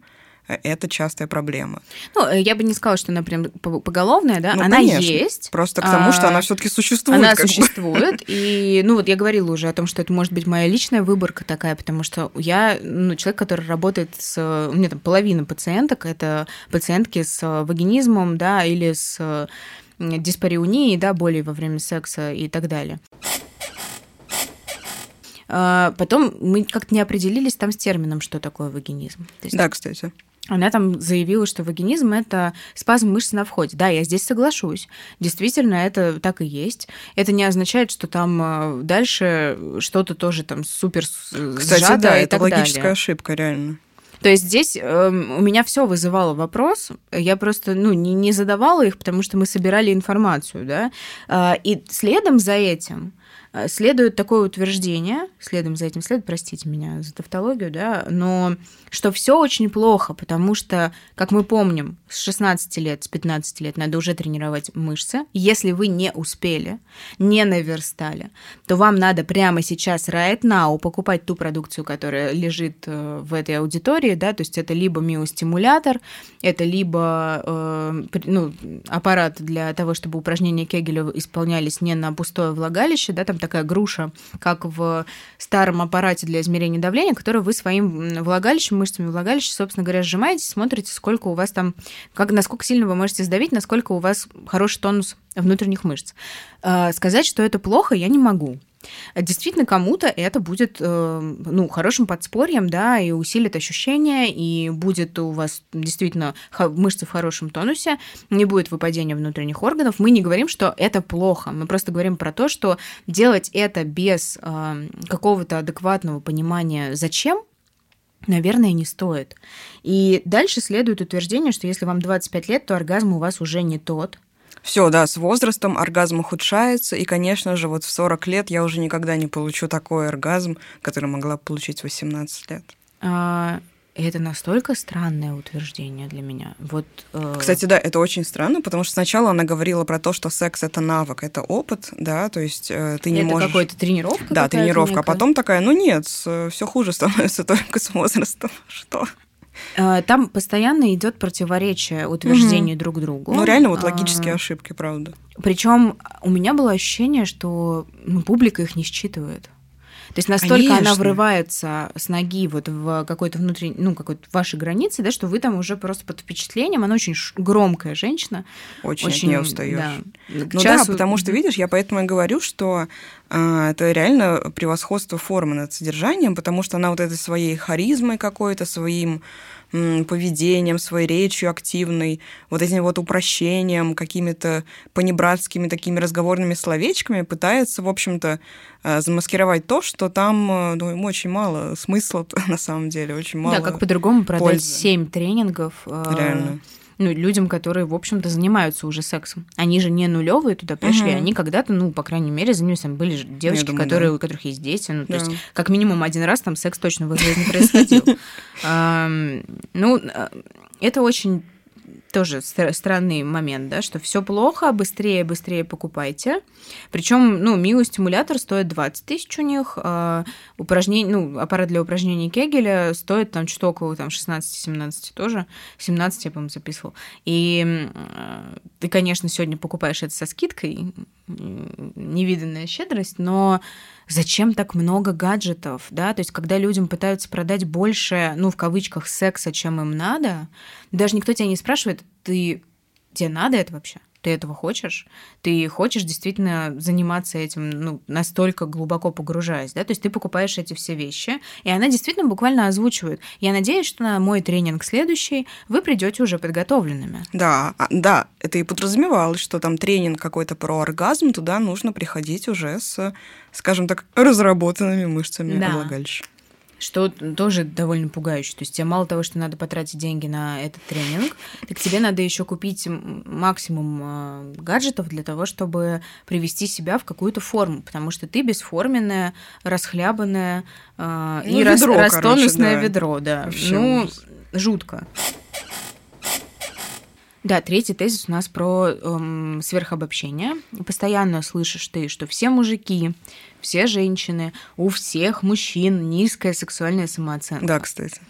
это частая проблема. Ну, э, я бы не сказала, что она прям поголовная, да, ну, она конечно. есть. Просто к тому, а, что она все-таки существует. Она существует, бы. и, ну, вот я говорила уже о том, что это может быть моя личная выборка такая, потому что я, ну, человек, который работает с, у меня там половина пациенток, это пациентки с вагинизмом, да, или с диспариунией, да, боли во время секса и так далее. А, потом мы как-то не определились там с термином, что такое вагинизм. есть... Да, кстати. Она там заявила, что вагинизм – это спазм мышц на входе. Да, я здесь соглашусь. Действительно, это так и есть. Это не означает, что там э, дальше что-то тоже там супер Кстати, сжато да, и это так логическая далее. ошибка, реально. То есть здесь э, у меня все вызывало вопрос, я просто ну, не, не задавала их, потому что мы собирали информацию, да, э, и следом за этим Э, следует такое утверждение, следом за этим следует, простите меня за тавтологию, да, но что все очень плохо, потому что, как мы помним, с 16 лет, с 15 лет надо уже тренировать мышцы. Если вы не успели, не наверстали, то вам надо прямо сейчас right now покупать ту продукцию, которая лежит э, в этой аудитории, да, то есть это либо миостимулятор, это либо э, ну, аппарат для того, чтобы упражнения Кегеля исполнялись не на пустое влагалище, да, там там такая груша, как в старом аппарате для измерения давления, который вы своим влагалищем, мышцами влагалища, собственно говоря, сжимаете, смотрите, сколько у вас там, как, насколько сильно вы можете сдавить, насколько у вас хороший тонус внутренних мышц. А, сказать, что это плохо, я не могу. Действительно, кому-то это будет э, ну, хорошим подспорьем, да, и усилит ощущения, и будет у вас действительно мышцы в хорошем тонусе, не будет выпадения внутренних органов. Мы не говорим, что это плохо, мы просто говорим про то, что делать это без э, какого-то адекватного понимания, зачем, наверное, не стоит. И дальше следует утверждение, что если вам 25 лет, то оргазм у вас уже не тот, все, да, с возрастом оргазм ухудшается, и, конечно же, вот в 40 лет я уже никогда не получу такой оргазм, который могла получить в 18 лет. А, это настолько странное утверждение для меня. Вот, э... Кстати, да, это очень странно, потому что сначала она говорила про то, что секс это навык, это опыт, да, то есть э, ты не это можешь. Это какая-то тренировка. Да, тренировка. Некая. А потом такая, ну нет, все хуже становится только с возрастом. Что? Э, там постоянно идет противоречие утверждений угу. друг другу. Ну, реально, вот логические а, ошибки, правда. Причем у меня было ощущение, что ну, публика их не считывает. То есть настолько Конечно. она врывается с ноги вот в какой-то внутренний, ну, какой-то ваши границы, да, что вы там уже просто под впечатлением. Она очень громкая женщина. Очень, очень не устаешь. Да. Ну часу... да, потому что, видишь, я поэтому и говорю, что а, это реально превосходство формы над содержанием, потому что она вот этой своей харизмой какой-то, своим поведением, своей речью активной, вот этим вот упрощением, какими-то понебратскими такими разговорными словечками пытается, в общем-то, э, замаскировать то, что там э, ну, ему очень мало смысла на самом деле, очень мало Да, как по-другому продать семь тренингов. Э, Реально ну, людям, которые, в общем-то, занимаются уже сексом. Они же не нулевые туда пришли, угу. они когда-то, ну, по крайней мере, занимались. Там были девочки, думаю, которые, да. у которых есть дети. Ну, то да. есть, как минимум один раз там секс точно в их жизни происходил. Ну, это очень тоже странный момент, да, что все плохо, быстрее, быстрее покупайте. Причем, ну, миостимулятор стоит 20 тысяч у них, а упражнение, ну, аппарат для упражнений Кегеля стоит там что-то около там 16-17 тоже, 17 я, по-моему, записывал. И ты, конечно, сегодня покупаешь это со скидкой, невиданная щедрость, но зачем так много гаджетов, да, то есть когда людям пытаются продать больше, ну, в кавычках, секса, чем им надо, даже никто тебя не спрашивает, ты, тебе надо это вообще? Ты этого хочешь? Ты хочешь действительно заниматься этим, ну, настолько глубоко погружаясь, да? То есть ты покупаешь эти все вещи, и она действительно буквально озвучивает. Я надеюсь, что на мой тренинг следующий вы придете уже подготовленными. Да, а, да, это и подразумевалось, что там тренинг какой-то про оргазм, туда нужно приходить уже с, скажем так, разработанными мышцами да. влагалища что тоже довольно пугающе. То есть тебе мало того, что надо потратить деньги на этот тренинг, так тебе надо еще купить максимум э, гаджетов для того, чтобы привести себя в какую-то форму, потому что ты бесформенная, расхлябанная э, ну, и ведро, рас, растонусное да. ведро, да. Вообще ну, ужас. жутко. Да, третий тезис у нас про эм, сверхобобщение. Постоянно слышишь ты, что все мужики, все женщины, у всех мужчин низкая сексуальная самооценка. Да, кстати.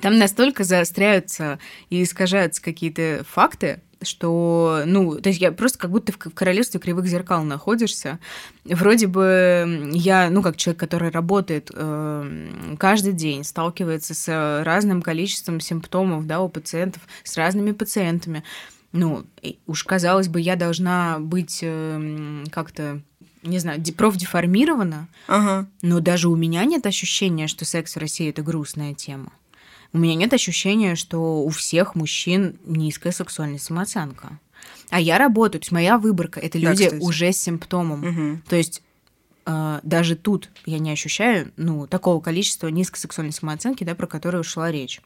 Там настолько заостряются и искажаются какие-то факты, что, ну, то есть я просто как будто в королевстве кривых зеркал находишься. Вроде бы я, ну, как человек, который работает э, каждый день, сталкивается с разным количеством симптомов, да, у пациентов, с разными пациентами. Ну, уж казалось бы, я должна быть э, как-то не знаю, профдеформирована, ага. но даже у меня нет ощущения, что секс в России это грустная тема. У меня нет ощущения, что у всех мужчин низкая сексуальная самооценка. А я работаю, то есть моя выборка это люди да, уже с симптомом. Угу. То есть э, даже тут я не ощущаю ну, такого количества низкой сексуальной самооценки, да, про которую шла речь.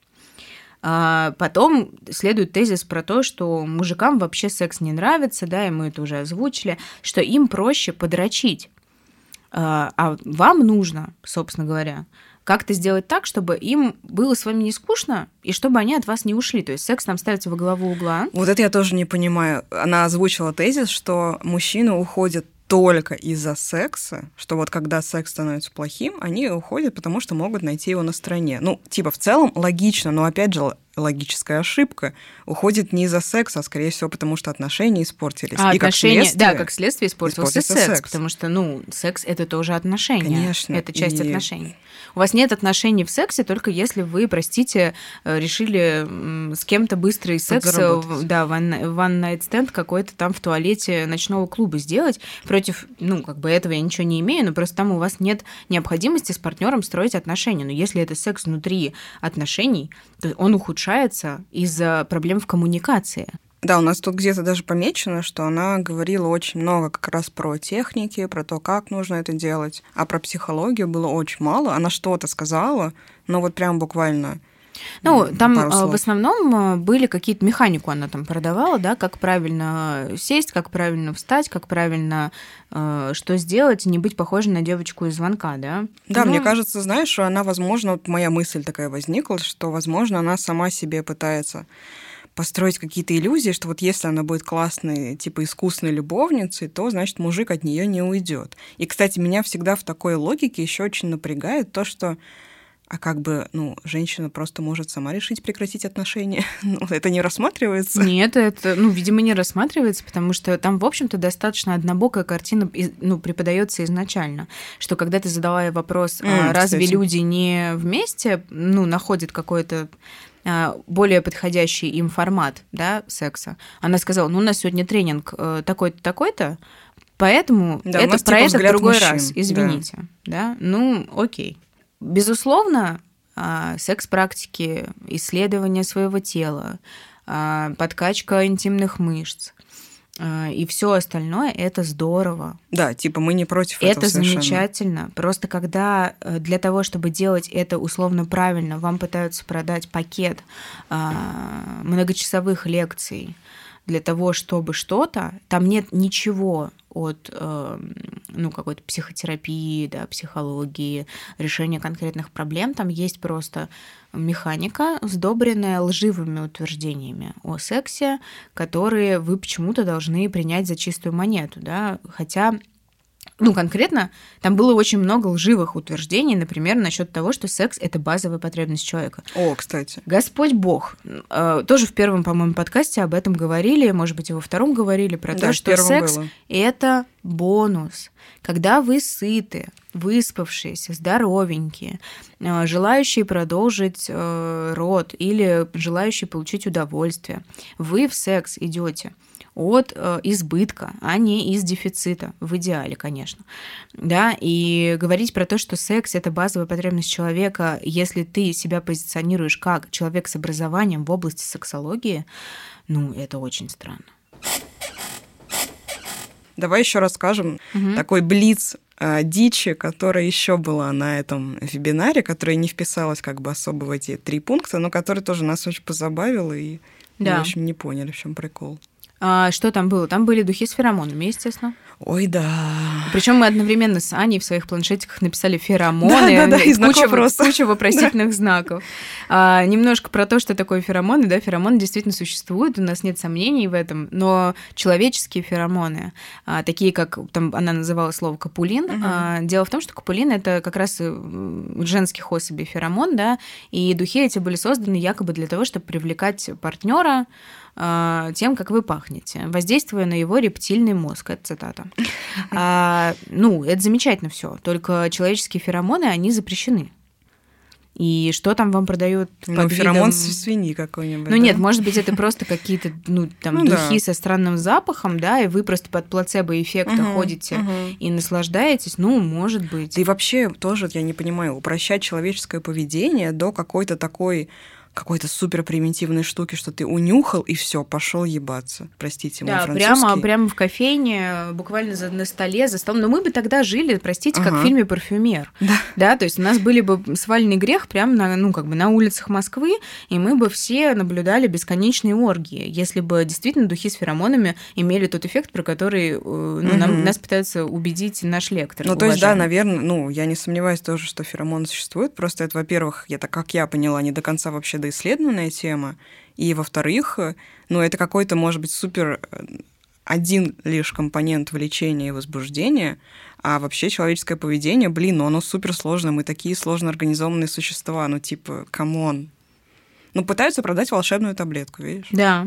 А потом следует тезис про то, что мужикам вообще секс не нравится, да, и мы это уже озвучили, что им проще подрочить. А, а вам нужно, собственно говоря, как-то сделать так, чтобы им было с вами не скучно, и чтобы они от вас не ушли. То есть секс там ставится во главу угла. Вот это я тоже не понимаю. Она озвучила тезис, что мужчина уходит только из-за секса, что вот когда секс становится плохим, они уходят, потому что могут найти его на стороне. Ну, типа, в целом логично, но опять же, логическая ошибка. Уходит не из-за секса, а, скорее всего, потому что отношения испортились. А и отношения, как да, как следствие испортился, испортился секс, секс. потому что, ну, секс это тоже отношения. Конечно, Это часть и- отношений. У вас нет отношений в сексе только если вы, простите, э, решили с кем-то быстрый секс, э, да, one, one night stand какой-то там в туалете ночного клуба сделать. Против, ну, как бы этого я ничего не имею, но просто там у вас нет необходимости с партнером строить отношения. Но если это секс внутри отношений, то он ухудшается из-за проблем в коммуникации. Да, у нас тут где-то даже помечено, что она говорила очень много как раз про техники, про то, как нужно это делать, а про психологию было очень мало. Она что-то сказала, но вот прям буквально Ну, там э, в основном э, были какие-то механику она там продавала, да, как правильно сесть, как правильно встать, как правильно э, что сделать, не быть похожей на девочку из звонка, да. Да, Ну, мне кажется, знаешь, что она, возможно, вот моя мысль такая возникла, что, возможно, она сама себе пытается построить какие-то иллюзии, что вот если она будет классной, типа искусной любовницей, то, значит, мужик от нее не уйдет. И, кстати, меня всегда в такой логике еще очень напрягает то, что а как бы, ну, женщина просто может сама решить прекратить отношения. Ну, это не рассматривается. Нет, это, ну, видимо, не рассматривается, потому что там, в общем-то, достаточно однобокая картина ну, преподается изначально, что когда ты задавая вопрос, а М, разве кстати. люди не вместе, ну, находят какой-то а, более подходящий им формат, да, секса. Она сказала, ну, у нас сегодня тренинг э, такой-то, такой-то, поэтому Да, это нас про типа это в другой мужчин, раз, да. извините, да. Ну, окей. Безусловно, а, секс-практики, исследование своего тела, а, подкачка интимных мышц и все остальное это здорово. Да, типа мы не против этого Это замечательно. Просто когда э, для того, чтобы делать это условно правильно, вам пытаются продать пакет а, многочасовых лекций для того, чтобы что-то, там нет ничего от э, ну, какой-то психотерапии, да, психологии, решения конкретных проблем. Там есть просто механика, сдобренная лживыми утверждениями о сексе, которые вы почему-то должны принять за чистую монету, да, хотя ну, конкретно, там было очень много лживых утверждений, например, насчет того, что секс это базовая потребность человека. О, кстати. Господь Бог. Э, Тоже в первом, по-моему, подкасте об этом говорили, может быть, и во втором говорили про Да, то, что секс было. это бонус. Когда вы сыты, выспавшиеся, здоровенькие, э, желающие продолжить э, род или желающие получить удовольствие, вы в секс идете от э, избытка, а не из дефицита, в идеале, конечно. Да, и говорить про то, что секс это базовая потребность человека, если ты себя позиционируешь как человек с образованием в области сексологии, ну, это очень странно. Давай еще расскажем Мгм. такой блиц э, дичи, которая еще была на этом вебинаре, которая не вписалась как бы особо в эти три пункта, но которая тоже нас очень позабавила, и мы, Да. в общем, не поняли, в чем прикол. А что там было? Там были духи с феромонами, естественно. Ой, да. Причем мы одновременно с Аней в своих планшетиках написали феромоны, Да-да-да, и знак куча, вопроса. куча вопросительных знаков. А, немножко про то, что такое феромоны. Да, феромоны действительно существуют, у нас нет сомнений в этом, но человеческие феромоны, а, такие как, там она называла слово капулин, Мгм. а, дело в том, что капулин — это как раз э, женских особей феромон, да, и духи эти были созданы якобы для того, чтобы привлекать партнера тем, как вы пахнете, воздействуя на его рептильный мозг. Это цитата. А, ну, это замечательно все. Только человеческие феромоны, они запрещены. И что там вам продают Ну, феромон видом- свиньи какой-нибудь. Ну да? нет, может быть, это просто какие-то, ну, там, Ну да. духи со странным запахом, да, и вы просто под плацебо-эффекта Мгм, ходите мгм. и наслаждаетесь. Ну, может быть. Да и вообще тоже, я не понимаю, упрощать человеческое поведение до какой-то такой какой-то супер примитивной штуки, что ты унюхал и все, пошел ебаться. Простите, мой Да, французский. прямо, прямо в кофейне, буквально за, на столе, за столом. Но мы бы тогда жили, простите, как Ага. в фильме «Парфюмер». Да. Да, то есть у нас были бы свальный грех прямо на, ну, как бы на улицах Москвы, и мы бы все наблюдали бесконечные оргии, если бы действительно духи с феромонами имели тот эффект, про который э, ну, нам, нас пытается убедить наш лектор. Ну, то есть, да, наверное, ну, я не сомневаюсь тоже, что феромоны существуют. Просто это, во-первых, это, как я поняла, не до конца вообще доисследованная тема. И, во-вторых, ну, это какой-то, может быть, супер э, один лишь компонент влечения и возбуждения, а вообще человеческое поведение, блин, ну, оно супер сложное. Мы такие сложно организованные существа, ну, типа, come on. Ну, пытаются продать волшебную таблетку, видишь? Да.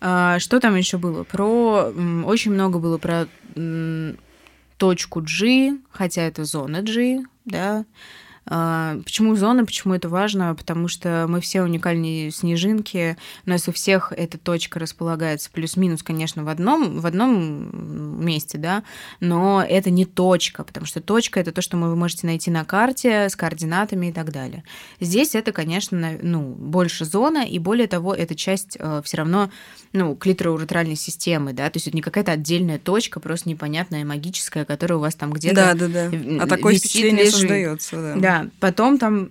А, что там еще было? Про очень много было про точку G, хотя это зона G, да. А, почему зона, почему это важно? Потому что мы все уникальные снежинки, у нас у всех эта точка располагается плюс-минус, конечно, в одном, в одном месте, да, но это не точка, потому что точка — это то, что вы можете найти на карте с координатами и так далее. Здесь это, конечно, ну, больше зона, и более того, эта часть э, все равно ну, клитороуретральной системы, да, то есть это не какая-то отдельная точка, просто непонятная, магическая, которая у вас там где-то Да, да, да. А такое впечатление лежит. создается, да. Да, потом там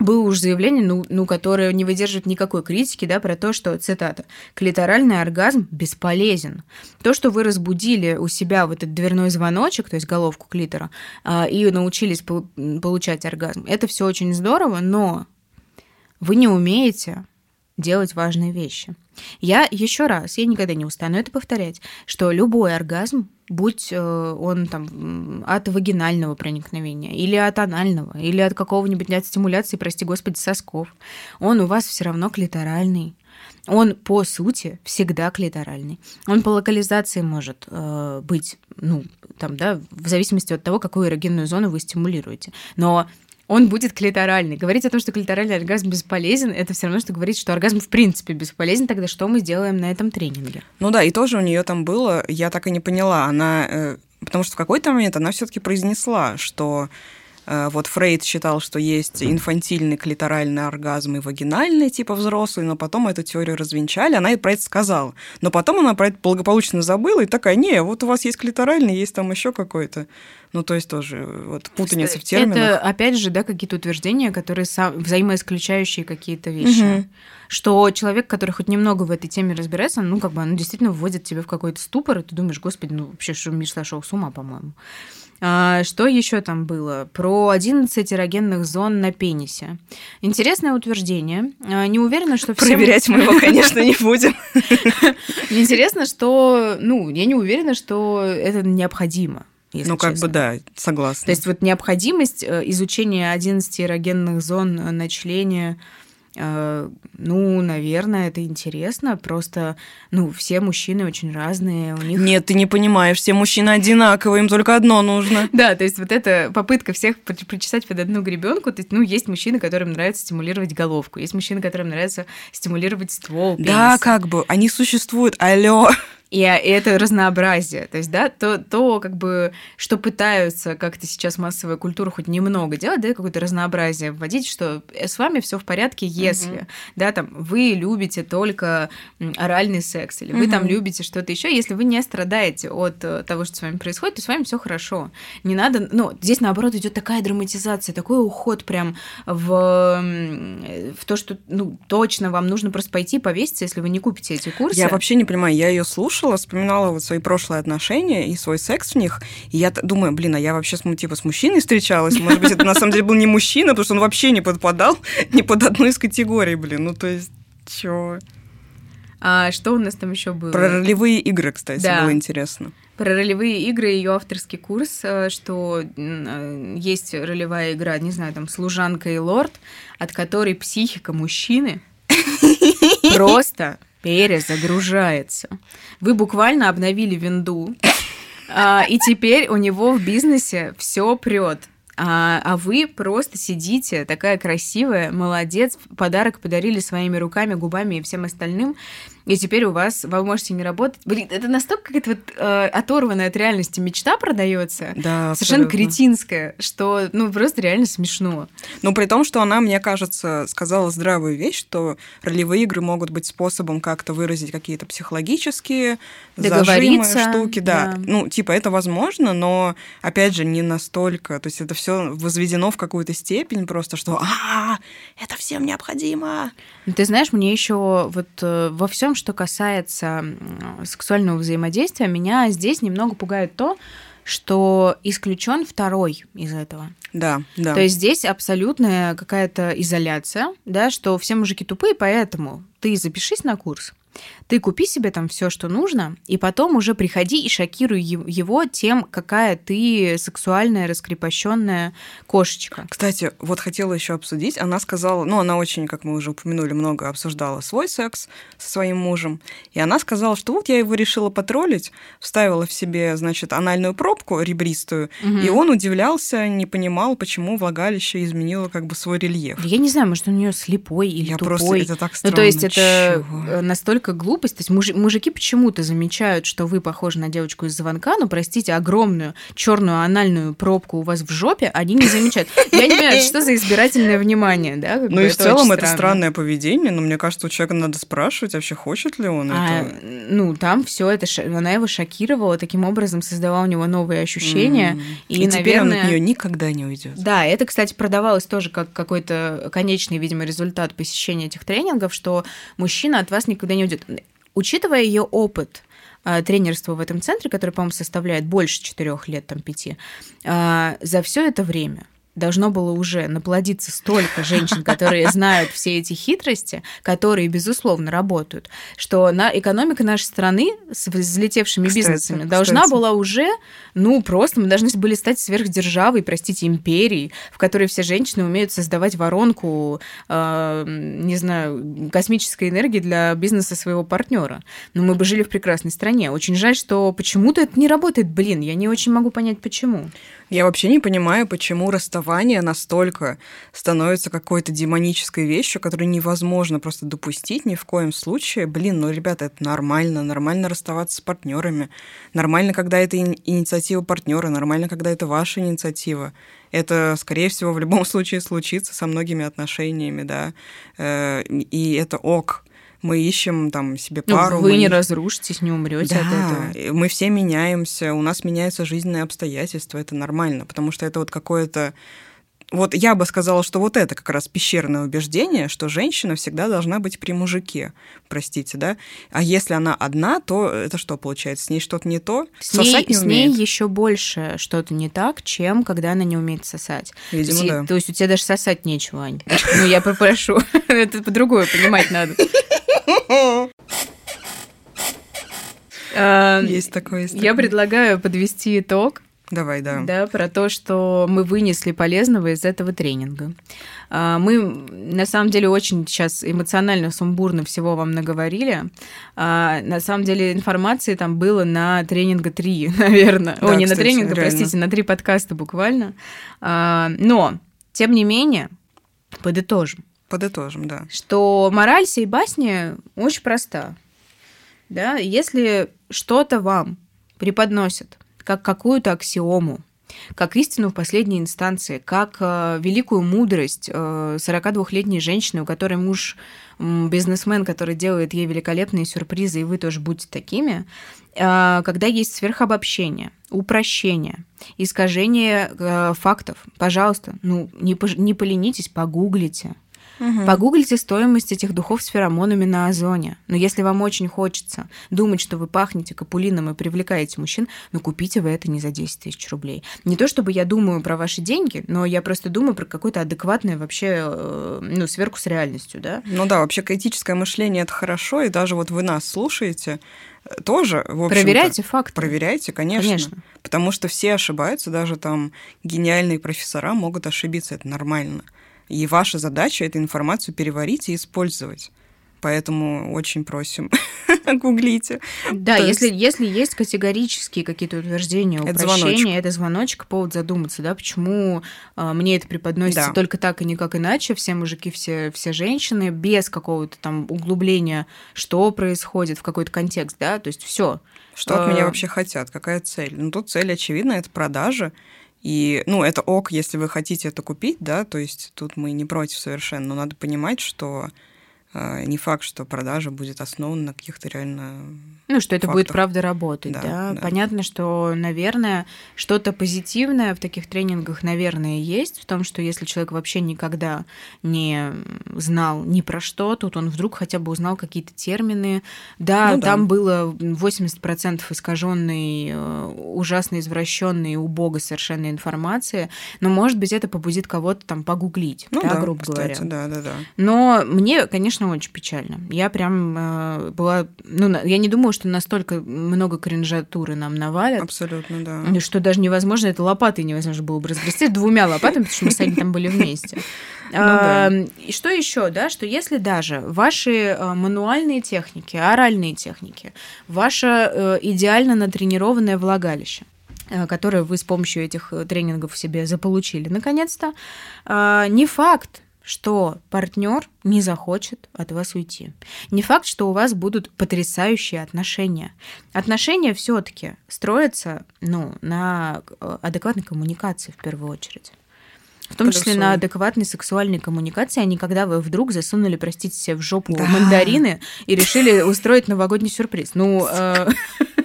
было уже заявление, ну, ну, которое не выдерживает никакой критики, да, про то, что, цитата, «клиторальный оргазм бесполезен». То, что вы разбудили у себя вот этот дверной звоночек, то есть головку клитора, а, и научились получать оргазм, это все очень здорово, но вы не умеете делать важные вещи. Я еще раз, я никогда не устану это повторять, что любой оргазм, будь э, он там от вагинального проникновения, или от анального, или от какого-нибудь от стимуляции, прости господи, сосков, он у вас все равно клиторальный. Он по сути всегда клиторальный. Он по локализации может э, быть, ну, там, да, в зависимости от того, какую эрогенную зону вы стимулируете. Но он будет клиторальный. Говорить о том, что клиторальный оргазм бесполезен, это все равно, что говорить, что оргазм в принципе бесполезен, тогда что мы сделаем на этом тренинге? Ну да, и тоже у нее там было, я так и не поняла, она, э, потому что в какой-то момент она все-таки произнесла, что вот Фрейд считал, что есть инфантильный клиторальный оргазм и вагинальный, типа взрослый, но потом эту теорию развенчали, она и про это сказала. Но потом она про это благополучно забыла и такая, не, вот у вас есть клиторальный, есть там еще какой-то. Ну, то есть тоже вот путаница в терминах. Это, опять же, да, какие-то утверждения, которые сам, взаимоисключающие какие-то вещи. Угу. Что человек, который хоть немного в этой теме разбирается, ну, как бы, он действительно вводит тебя в какой-то ступор, и ты думаешь, господи, ну, вообще, что мир сошел с ума, по-моему. А, что еще там было? Про 11 эрогенных зон на пенисе. Интересное утверждение. А, не уверена, что все... Проверять мы его, конечно, не будем. Интересно, что... Ну, я не уверена, что это необходимо. ну, как честно. бы да, согласна. То есть вот необходимость э, изучения 11 эрогенных зон на члене ну, наверное, это интересно. Просто, ну, все мужчины очень разные. У них... Нет, ты не понимаешь, все мужчины одинаковые, им только одно нужно. Да, то есть вот эта попытка всех причесать под одну гребенку. То есть, ну, есть мужчины, которым нравится стимулировать головку, есть мужчины, которым нравится стимулировать ствол. Да, как бы, они существуют. Алло. И, это разнообразие. То есть, да, то, то, как бы, что пытаются как-то сейчас массовая культура хоть немного делать, да, какое-то разнообразие вводить, что с вами все в порядке, если, угу. да, там, вы любите только оральный секс, или вы угу. там любите что-то еще, если вы не страдаете от э, того, что с вами происходит, то с вами все хорошо. Не надо, ну, здесь, наоборот, идет такая драматизация, такой уход прям в, в то, что, ну, точно вам нужно просто пойти повеситься, если вы не купите эти курсы. Я вообще не понимаю, я ее слушаю, слушала, вспоминала вот свои прошлые отношения и свой секс в них, и я думаю, блин, а я вообще с, типа с мужчиной встречалась, может быть, это на самом деле был не мужчина, потому что он вообще не подпадал ни под одну из категорий, блин, ну то есть, чё? А что у нас там еще было? Про ролевые игры, кстати, да. было интересно. Про ролевые игры ее авторский курс, э, что э, есть ролевая игра, не знаю, там служанка и лорд, от которой психика мужчины просто перезагружается. Вы буквально обновили винду, а, и теперь у него в бизнесе все прет. А, а вы просто сидите, такая красивая, молодец, подарок подарили своими руками, губами и всем остальным, и теперь у вас, вы можете не работать. Блин, это настолько какая-то вот э, оторванная от реальности мечта продается, да, совершенно абсолютно. кретинская, что, ну, просто реально смешно. Ну, при том, что она, мне кажется, сказала здравую вещь, что ролевые игры могут быть способом как-то выразить какие-то психологические зажимы, штуки, да. да. Ну, типа, это возможно, но, опять же, не настолько. То есть это все возведено в какую-то степень просто, что а, это всем необходимо. Ну, ты знаешь, мне еще вот э, во всем, что касается сексуального взаимодействия, меня здесь немного пугает то, что исключен второй из этого. Да, да. То есть здесь абсолютная какая-то изоляция, да, что все мужики тупые, поэтому ты запишись на курс, Ты купи себе там все, что нужно, и потом уже приходи и шокируй его тем, какая ты сексуальная, раскрепощенная кошечка. Кстати, вот хотела еще обсудить. Она сказала, ну, она очень, как мы уже упомянули, много обсуждала свой секс со своим мужем. И она сказала, что вот я его решила потроллить, вставила в себе, значит, анальную пробку ребристую, угу. и он удивлялся, не понимал, почему влагалище изменило как бы свой рельеф. Я не знаю, может, у нее слепой или я тупой. Просто, это так странно. Ну, то есть это Чего? настолько глупость. То есть муж, мужики почему-то замечают, что вы похожи на девочку из звонка, но, простите, огромную черную анальную пробку у вас в жопе, они не замечают. Я не понимаю, что за избирательное внимание, да? Ну и в целом это странное поведение, но мне кажется, у человека надо спрашивать вообще, хочет ли он а, это. Ну, там все это, она его шокировала, таким образом создала у него новые ощущения. Mm. И, и теперь наверное... он от нее никогда не уйдет. Да, это, кстати, продавалось тоже как какой-то конечный, видимо, результат посещения этих тренингов, что мужчина от вас никогда не уйдет. Учитывая ее опыт, а, тренерства в этом центре, который, по-моему, составляет больше четырех лет, там, пяти, а, за все это время должно было уже наплодиться столько женщин, которые знают все эти хитрости, которые, безусловно, работают, что на экономика нашей страны с взлетевшими кстати, бизнесами должна кстати. была уже, ну, просто мы должны были стать сверхдержавой, простите, империей, в которой все женщины умеют создавать воронку, э, не знаю, космической энергии для бизнеса своего партнера. Но мы бы жили в прекрасной стране. Очень жаль, что почему-то это не работает. Блин, я не очень могу понять, почему. Я вообще не понимаю, почему расставание настолько становится какой-то демонической вещью, которую невозможно просто допустить ни в коем случае. Блин, ну, ребята, это нормально. Нормально расставаться с партнерами. Нормально, когда это инициатива партнера. Нормально, когда это ваша инициатива. Это, скорее всего, в любом случае случится со многими отношениями, да. Э, и это ок мы ищем там себе ну, пару. Ну, вы мы... не разрушитесь, не умрете да, от этого. Мы все меняемся, у нас меняются жизненные обстоятельства, это нормально, потому что это вот какое-то вот я бы сказала, что вот это как раз пещерное убеждение, что женщина всегда должна быть при мужике, простите, да? А если она одна, то это что получается? С ней что-то не то? С сосать ней, не умеет? С ней еще больше что-то не так, чем когда она не умеет сосать. Видимо, то есть, да. То есть у тебя даже сосать нечего, Ань. Ну, я попрошу. Это по-другому понимать надо. А, есть такое. Я предлагаю подвести итог. Давай, да. Да, про то, что мы вынесли полезного из этого тренинга. А, мы, на самом деле, очень сейчас эмоционально, сумбурно всего вам наговорили. А, на самом деле, информации там было на тренинга 3, наверное. Да, О, не кстати, на тренинга, реально. простите, на три подкаста буквально. Но, тем не менее, подытожим. Подытожим, да. Что мораль сей басни очень проста. Да? Если что-то вам преподносят как какую-то аксиому, как истину в последней инстанции, как э, великую мудрость э, 42-летней женщины, у которой муж э, бизнесмен, который делает ей великолепные сюрпризы, и вы тоже будьте такими, э, когда есть сверхобобщение, упрощение, искажение э, фактов, пожалуйста, ну не, не поленитесь, погуглите, Угу. Погуглите стоимость этих духов с феромонами на озоне. Но если вам очень хочется думать, что вы пахнете капулином и привлекаете мужчин, ну купите вы это не за 10 тысяч рублей. Не то чтобы я думаю про ваши деньги, но я просто думаю про какое-то адекватное вообще, э, ну, сверку с реальностью, да? Ну да, вообще критическое мышление – это хорошо, и даже вот вы нас слушаете, э, тоже, в общем Проверяйте факты. Проверяйте, конечно. конечно. Потому что все ошибаются, даже там гениальные профессора могут ошибиться, это нормально. И ваша задача эту информацию переварить и использовать. Поэтому очень просим, гуглите. Да, То если, есть... если есть категорические какие-то утверждения, это упрощения, звоночек. это звоночек, повод задуматься, да, почему а, мне это преподносится да. только так и никак иначе, все мужики, все, все женщины, без какого-то там углубления, что происходит в какой-то контекст, да, то есть все. Что а... от меня вообще хотят, какая цель? Ну, тут цель, очевидно, это продажи, и, ну, это ок, если вы хотите это купить, да, то есть тут мы не против совершенно, но надо понимать, что не факт, что продажа будет основана на каких-то реально ну, что это фактах. будет правда работать, да, да? да. Понятно, что, наверное, что-то позитивное в таких тренингах, наверное, есть, в том, что если человек вообще никогда не знал ни про что, тут он вдруг хотя бы узнал какие-то термины. Да, ну, там да. было 80% искаженной, э, ужасно извращенной, убого совершенно информации, но, может быть, это побудит кого-то там погуглить, ну, да, да, грубо кстати, говоря. Да, да, да. Но мне, конечно, конечно, очень печально. Я прям э, была... Ну, я не думала, что настолько много кринжатуры нам навалят. Абсолютно, да. Что даже невозможно, это лопатой невозможно было бы разгрести, двумя лопатами, потому что мы с Аней там были вместе. Ну, да. И что еще, да, что если даже ваши э, мануальные техники, оральные техники, ваше э, идеально натренированное влагалище, э, которое вы с помощью этих тренингов себе заполучили, наконец-то, не факт, что партнер не захочет от вас уйти. Не факт, что у вас будут потрясающие отношения. Отношения все-таки строятся ну, на адекватной коммуникации в первую очередь. В том числе на адекватной сексуальной коммуникации, а не когда вы вдруг засунули, простите себе, в жопу да. мандарины и решили устроить новогодний сюрприз. Ну, э,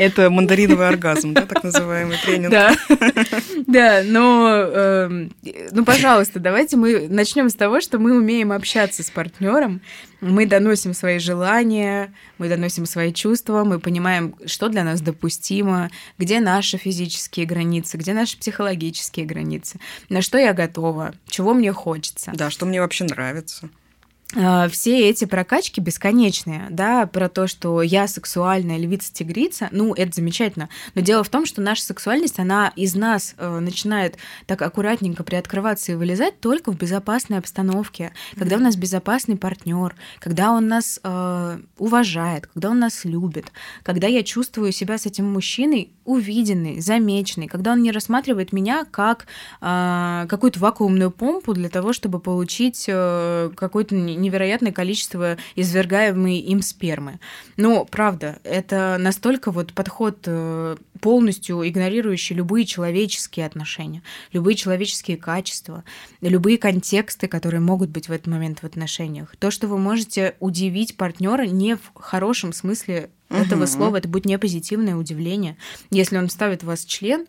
это мандариновый оргазм, да, так называемый тренинг. Да, да но, э, ну, пожалуйста, давайте мы начнем с того, что мы умеем общаться с партнером, мы доносим свои желания, мы доносим свои чувства, мы понимаем, что для нас допустимо, где наши физические границы, где наши психологические границы, на что я готова, чего мне хочется. Да, что мне вообще нравится. А, все эти прокачки бесконечные, да, про то, что я сексуальная львица-тигрица, ну, это замечательно. Но дело в том, что наша сексуальность, она из нас э, начинает так аккуратненько приоткрываться и вылезать только в безопасной обстановке, когда у нас безопасный партнер, когда он нас э, уважает, когда он нас любит, когда я чувствую себя с этим мужчиной увиденный, замеченный, когда он не рассматривает меня как э, какую-то вакуумную помпу для того, чтобы получить э, какое-то невероятное количество извергаемой им спермы. Но, правда, это настолько вот подход э, полностью игнорирующий любые человеческие отношения, любые человеческие качества, любые контексты, которые могут быть в этот момент в отношениях. То, что вы можете удивить партнера не в хорошем смысле этого слова, это будет не позитивное удивление. Если он ставит в вас член,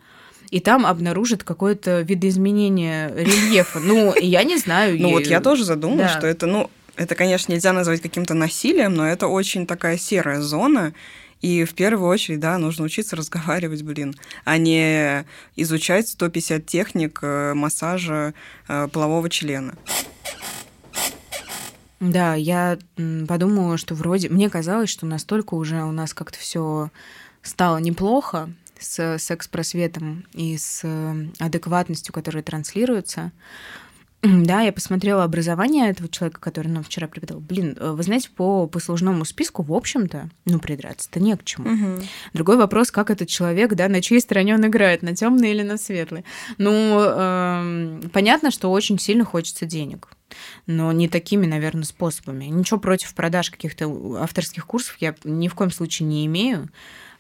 и там обнаружит какое-то видоизменение рельефа. Ну, я не знаю. Ну, вот я тоже задумалась, что это, ну, это, конечно, нельзя назвать каким-то насилием, но это очень такая серая зона, и в первую очередь, да, нужно учиться разговаривать, блин, а не изучать 150 техник э, массажа э, полового члена. Да, я подумала, что вроде... Мне казалось, что настолько уже у нас как-то все стало неплохо с секс-просветом и с э, адекватностью, которая транслируется, да, я посмотрела образование этого человека, который нам вчера преподал. Блин, э, вы знаете, по послужному списку, в общем-то, ну, придраться-то не к чему. Угу. Другой вопрос, как этот человек, да, на чьей стороне он играет, на темной или на светлой. Ну, э, понятно, что очень сильно хочется денег но не такими, наверное, способами. Ничего против продаж каких-то авторских курсов я ни в коем случае не имею.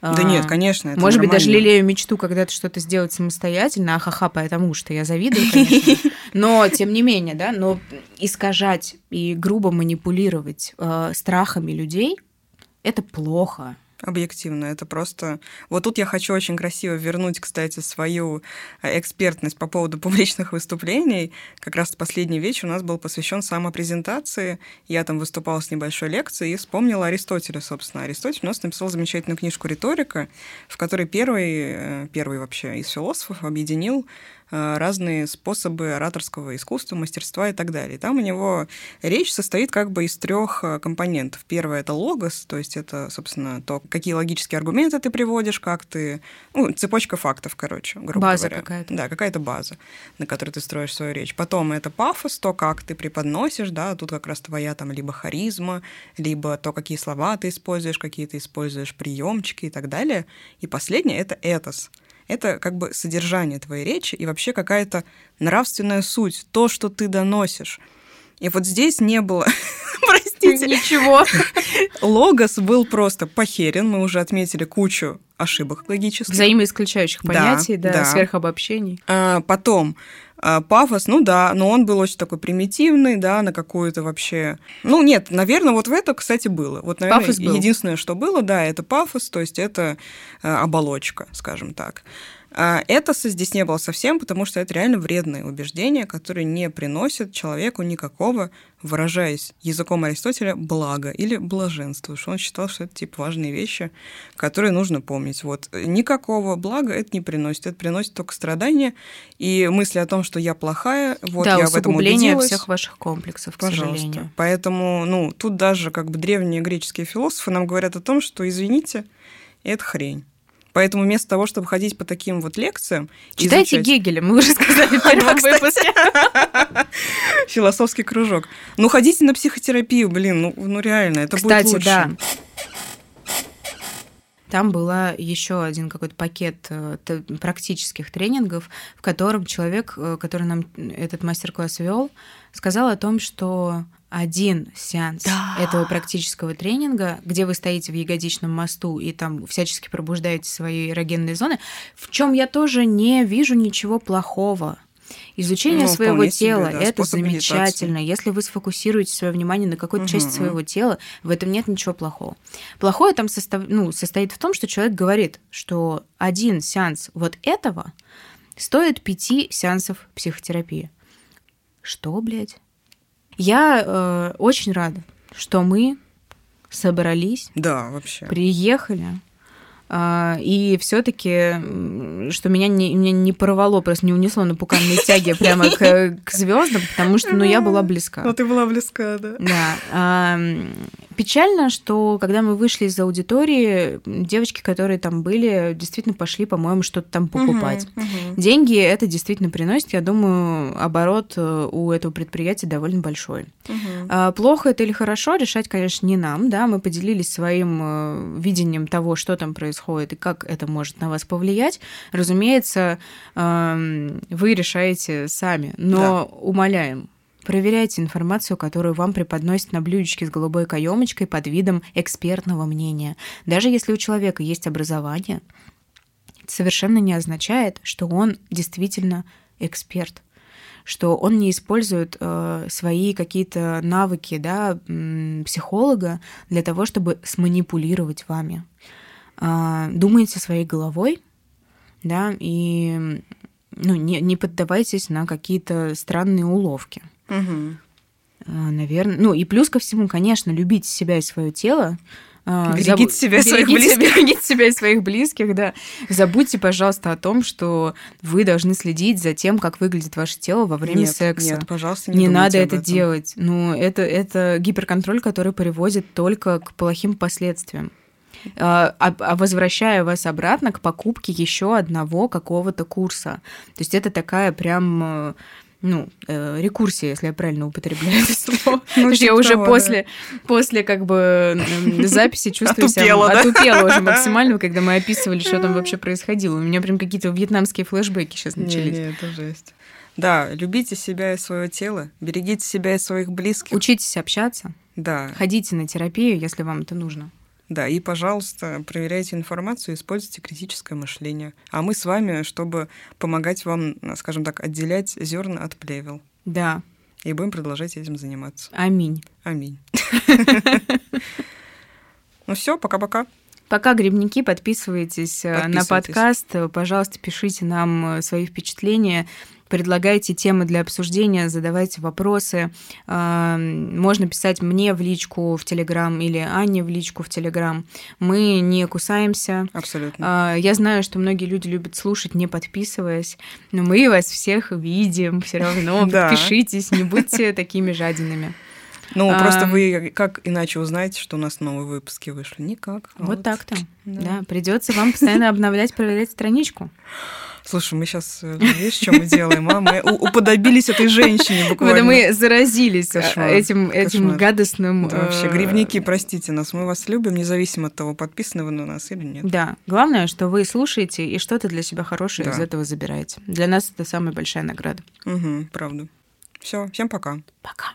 Да нет, конечно, это Может нормально. быть, даже лелею мечту когда-то что-то сделать самостоятельно, ахаха, потому что я завидую, конечно. Но, тем не менее, да, но искажать и грубо манипулировать э, страхами людей – это плохо объективно. Это просто... Вот тут я хочу очень красиво вернуть, кстати, свою э, экспертность по поводу публичных выступлений. Как раз последний вечер у нас был посвящен самопрезентации. Я там выступала с небольшой лекцией и вспомнила Аристотеля, собственно. Аристотель у нас написал замечательную книжку «Риторика», в которой первый, э, первый вообще из философов объединил разные способы ораторского искусства, мастерства и так далее. И там у него речь состоит как бы из трех э, компонентов. Первое это логос, то есть это, собственно, то, какие логические аргументы ты приводишь, как ты... Ну, цепочка фактов, короче, грубо база говоря. какая-то. Да, какая-то база, на которой ты строишь свою речь. Потом это пафос, то, как ты преподносишь, да, тут как раз твоя там либо харизма, либо то, какие слова ты используешь, какие ты используешь приемчики и так далее. И последнее — это этос это как бы содержание твоей речи и вообще какая-то нравственная суть, то, что ты доносишь. И вот здесь не было, простите. Ничего. Логос был просто похерен, мы уже отметили кучу ошибок логических. Взаимоисключающих понятий, да, да, сверхобобщений. А, потом, пафос, ну да, но он был очень такой примитивный, да, на какую-то вообще... Ну нет, наверное, вот в это, кстати, было. Вот, наверное, пафос был. единственное, что было, да, это пафос, то есть это э, оболочка, скажем так. А это здесь не было совсем, потому что это реально вредные убеждения, которые не приносят человеку никакого, выражаясь языком Аристотеля, блага или блаженства, что он считал, что это типа важные вещи, которые нужно помнить. Вот никакого блага это не приносит, это приносит только страдания и мысли о том, что я плохая, вот да, я в этом убедилась. всех ваших комплексов, Пожалуйста. к сожалению. Поэтому, ну, тут даже как бы древние греческие философы нам говорят о том, что, извините, это хрень. Поэтому вместо того, чтобы ходить по таким вот лекциям... Читайте изучать... Гегеля, мы уже сказали в первом выпуске. Философский кружок. Ну, ходите на психотерапию, блин, ну, ну реально, это Кстати, будет лучше. да. Там была еще один какой-то пакет э, практических тренингов, в котором человек, э, который нам этот мастер-класс вел, сказал о том, что один сеанс да. этого практического тренинга, где вы стоите в ягодичном мосту и там всячески пробуждаете свои эрогенные зоны, в чем я тоже не вижу ничего плохого. Изучение ну, своего тела себе, да, это замечательно. Медитации. Если вы сфокусируете свое внимание на какой-то угу. части своего тела, в этом нет ничего плохого. Плохое там состав... ну, состоит в том, что человек говорит, что один сеанс вот этого стоит пяти сеансов психотерапии. Что, блядь? Я э, очень рада, что мы собрались. Да, вообще. Приехали а, и все-таки, что меня не, меня не порвало, просто не унесло на пуканные тяги прямо к, к звездам, потому что ну, я была близка. Ну, ты была близка, да. Да. Печально, что когда мы вышли из аудитории, девочки, которые там были, действительно пошли, по-моему, что-то там покупать. Угу, угу. Деньги это действительно приносит. Я думаю, оборот э, у этого предприятия довольно большой. Угу. Плохо это или хорошо, решать, конечно, не нам. Да, мы поделились своим э, видением того, что там происходит и как это может на вас повлиять, разумеется, эм, вы решаете сами. Но да. умоляем, Проверяйте информацию, которую вам преподносят на блюдечке с голубой каемочкой под видом экспертного мнения. Даже если у человека есть образование, это совершенно не означает, что он действительно эксперт что он не использует э, свои какие-то навыки да, психолога для того, чтобы сманипулировать вами. А, думайте своей головой, да, и ну, не, не поддавайтесь на какие-то странные уловки. Угу. Наверное. Ну, и плюс ко всему, конечно, любите себя и свое тело. А, берегите Заб... себя и своих близких. Берегите себя и своих близких, да. Забудьте, пожалуйста, о том, что вы должны следить за тем, как выглядит ваше тело во время нет, секса. Нет, пожалуйста, не Не надо это этом. делать. Ну, это, это гиперконтроль, который приводит только к плохим последствиям. А, а, а возвращая вас обратно к покупке еще одного какого-то курса. То есть это такая прям э, ну, э, рекурсия, если я правильно употребляю это слово. Ну, я уже после, после как бы записи чувствую отупела, себя... Да? Отупела уже максимально, когда мы описывали, что там вообще происходило. У меня прям какие-то вьетнамские флешбеки сейчас начались. Не, не, это жесть. Да, любите себя и свое тело, берегите себя и своих близких. Учитесь общаться. Да. Ходите на терапию, если вам это нужно. Да, и, пожалуйста, проверяйте информацию, используйте критическое мышление. А мы с вами, чтобы помогать вам, скажем так, отделять зерна от плевел. Да. И будем продолжать этим заниматься. Аминь. Аминь. Ну все, пока-пока. Пока, грибники, подписывайтесь, э, подписывайтесь на подкаст. Пожалуйста, пишите нам э, свои впечатления предлагайте темы для обсуждения, задавайте вопросы. А, можно писать мне в личку в Телеграм или Анне в личку в Телеграм. Мы не кусаемся. Абсолютно. А, я знаю, что многие люди любят слушать, не подписываясь, но мы вас всех видим все равно. Подпишитесь, не будьте такими жадинами. Ну, а, просто вы как иначе узнаете, что у нас новые выпуски вышли? Никак. Вот, вот так-то. Да. да. Придется вам постоянно обновлять, проверять страничку. Слушай, мы сейчас, видишь, э, что мы делаем, а? Мы уподобились этой женщине буквально. Да мы заразились э, Кошмар. этим, этим Кошмар. гадостным... Да, э, вообще, грибники, простите нас, мы вас любим, независимо от того, подписаны вы на нас или нет. Да, главное, что вы слушаете и что-то для себя хорошее да. из этого забираете. Для нас это самая большая награда. Угу, правда. Все, всем пока. Пока.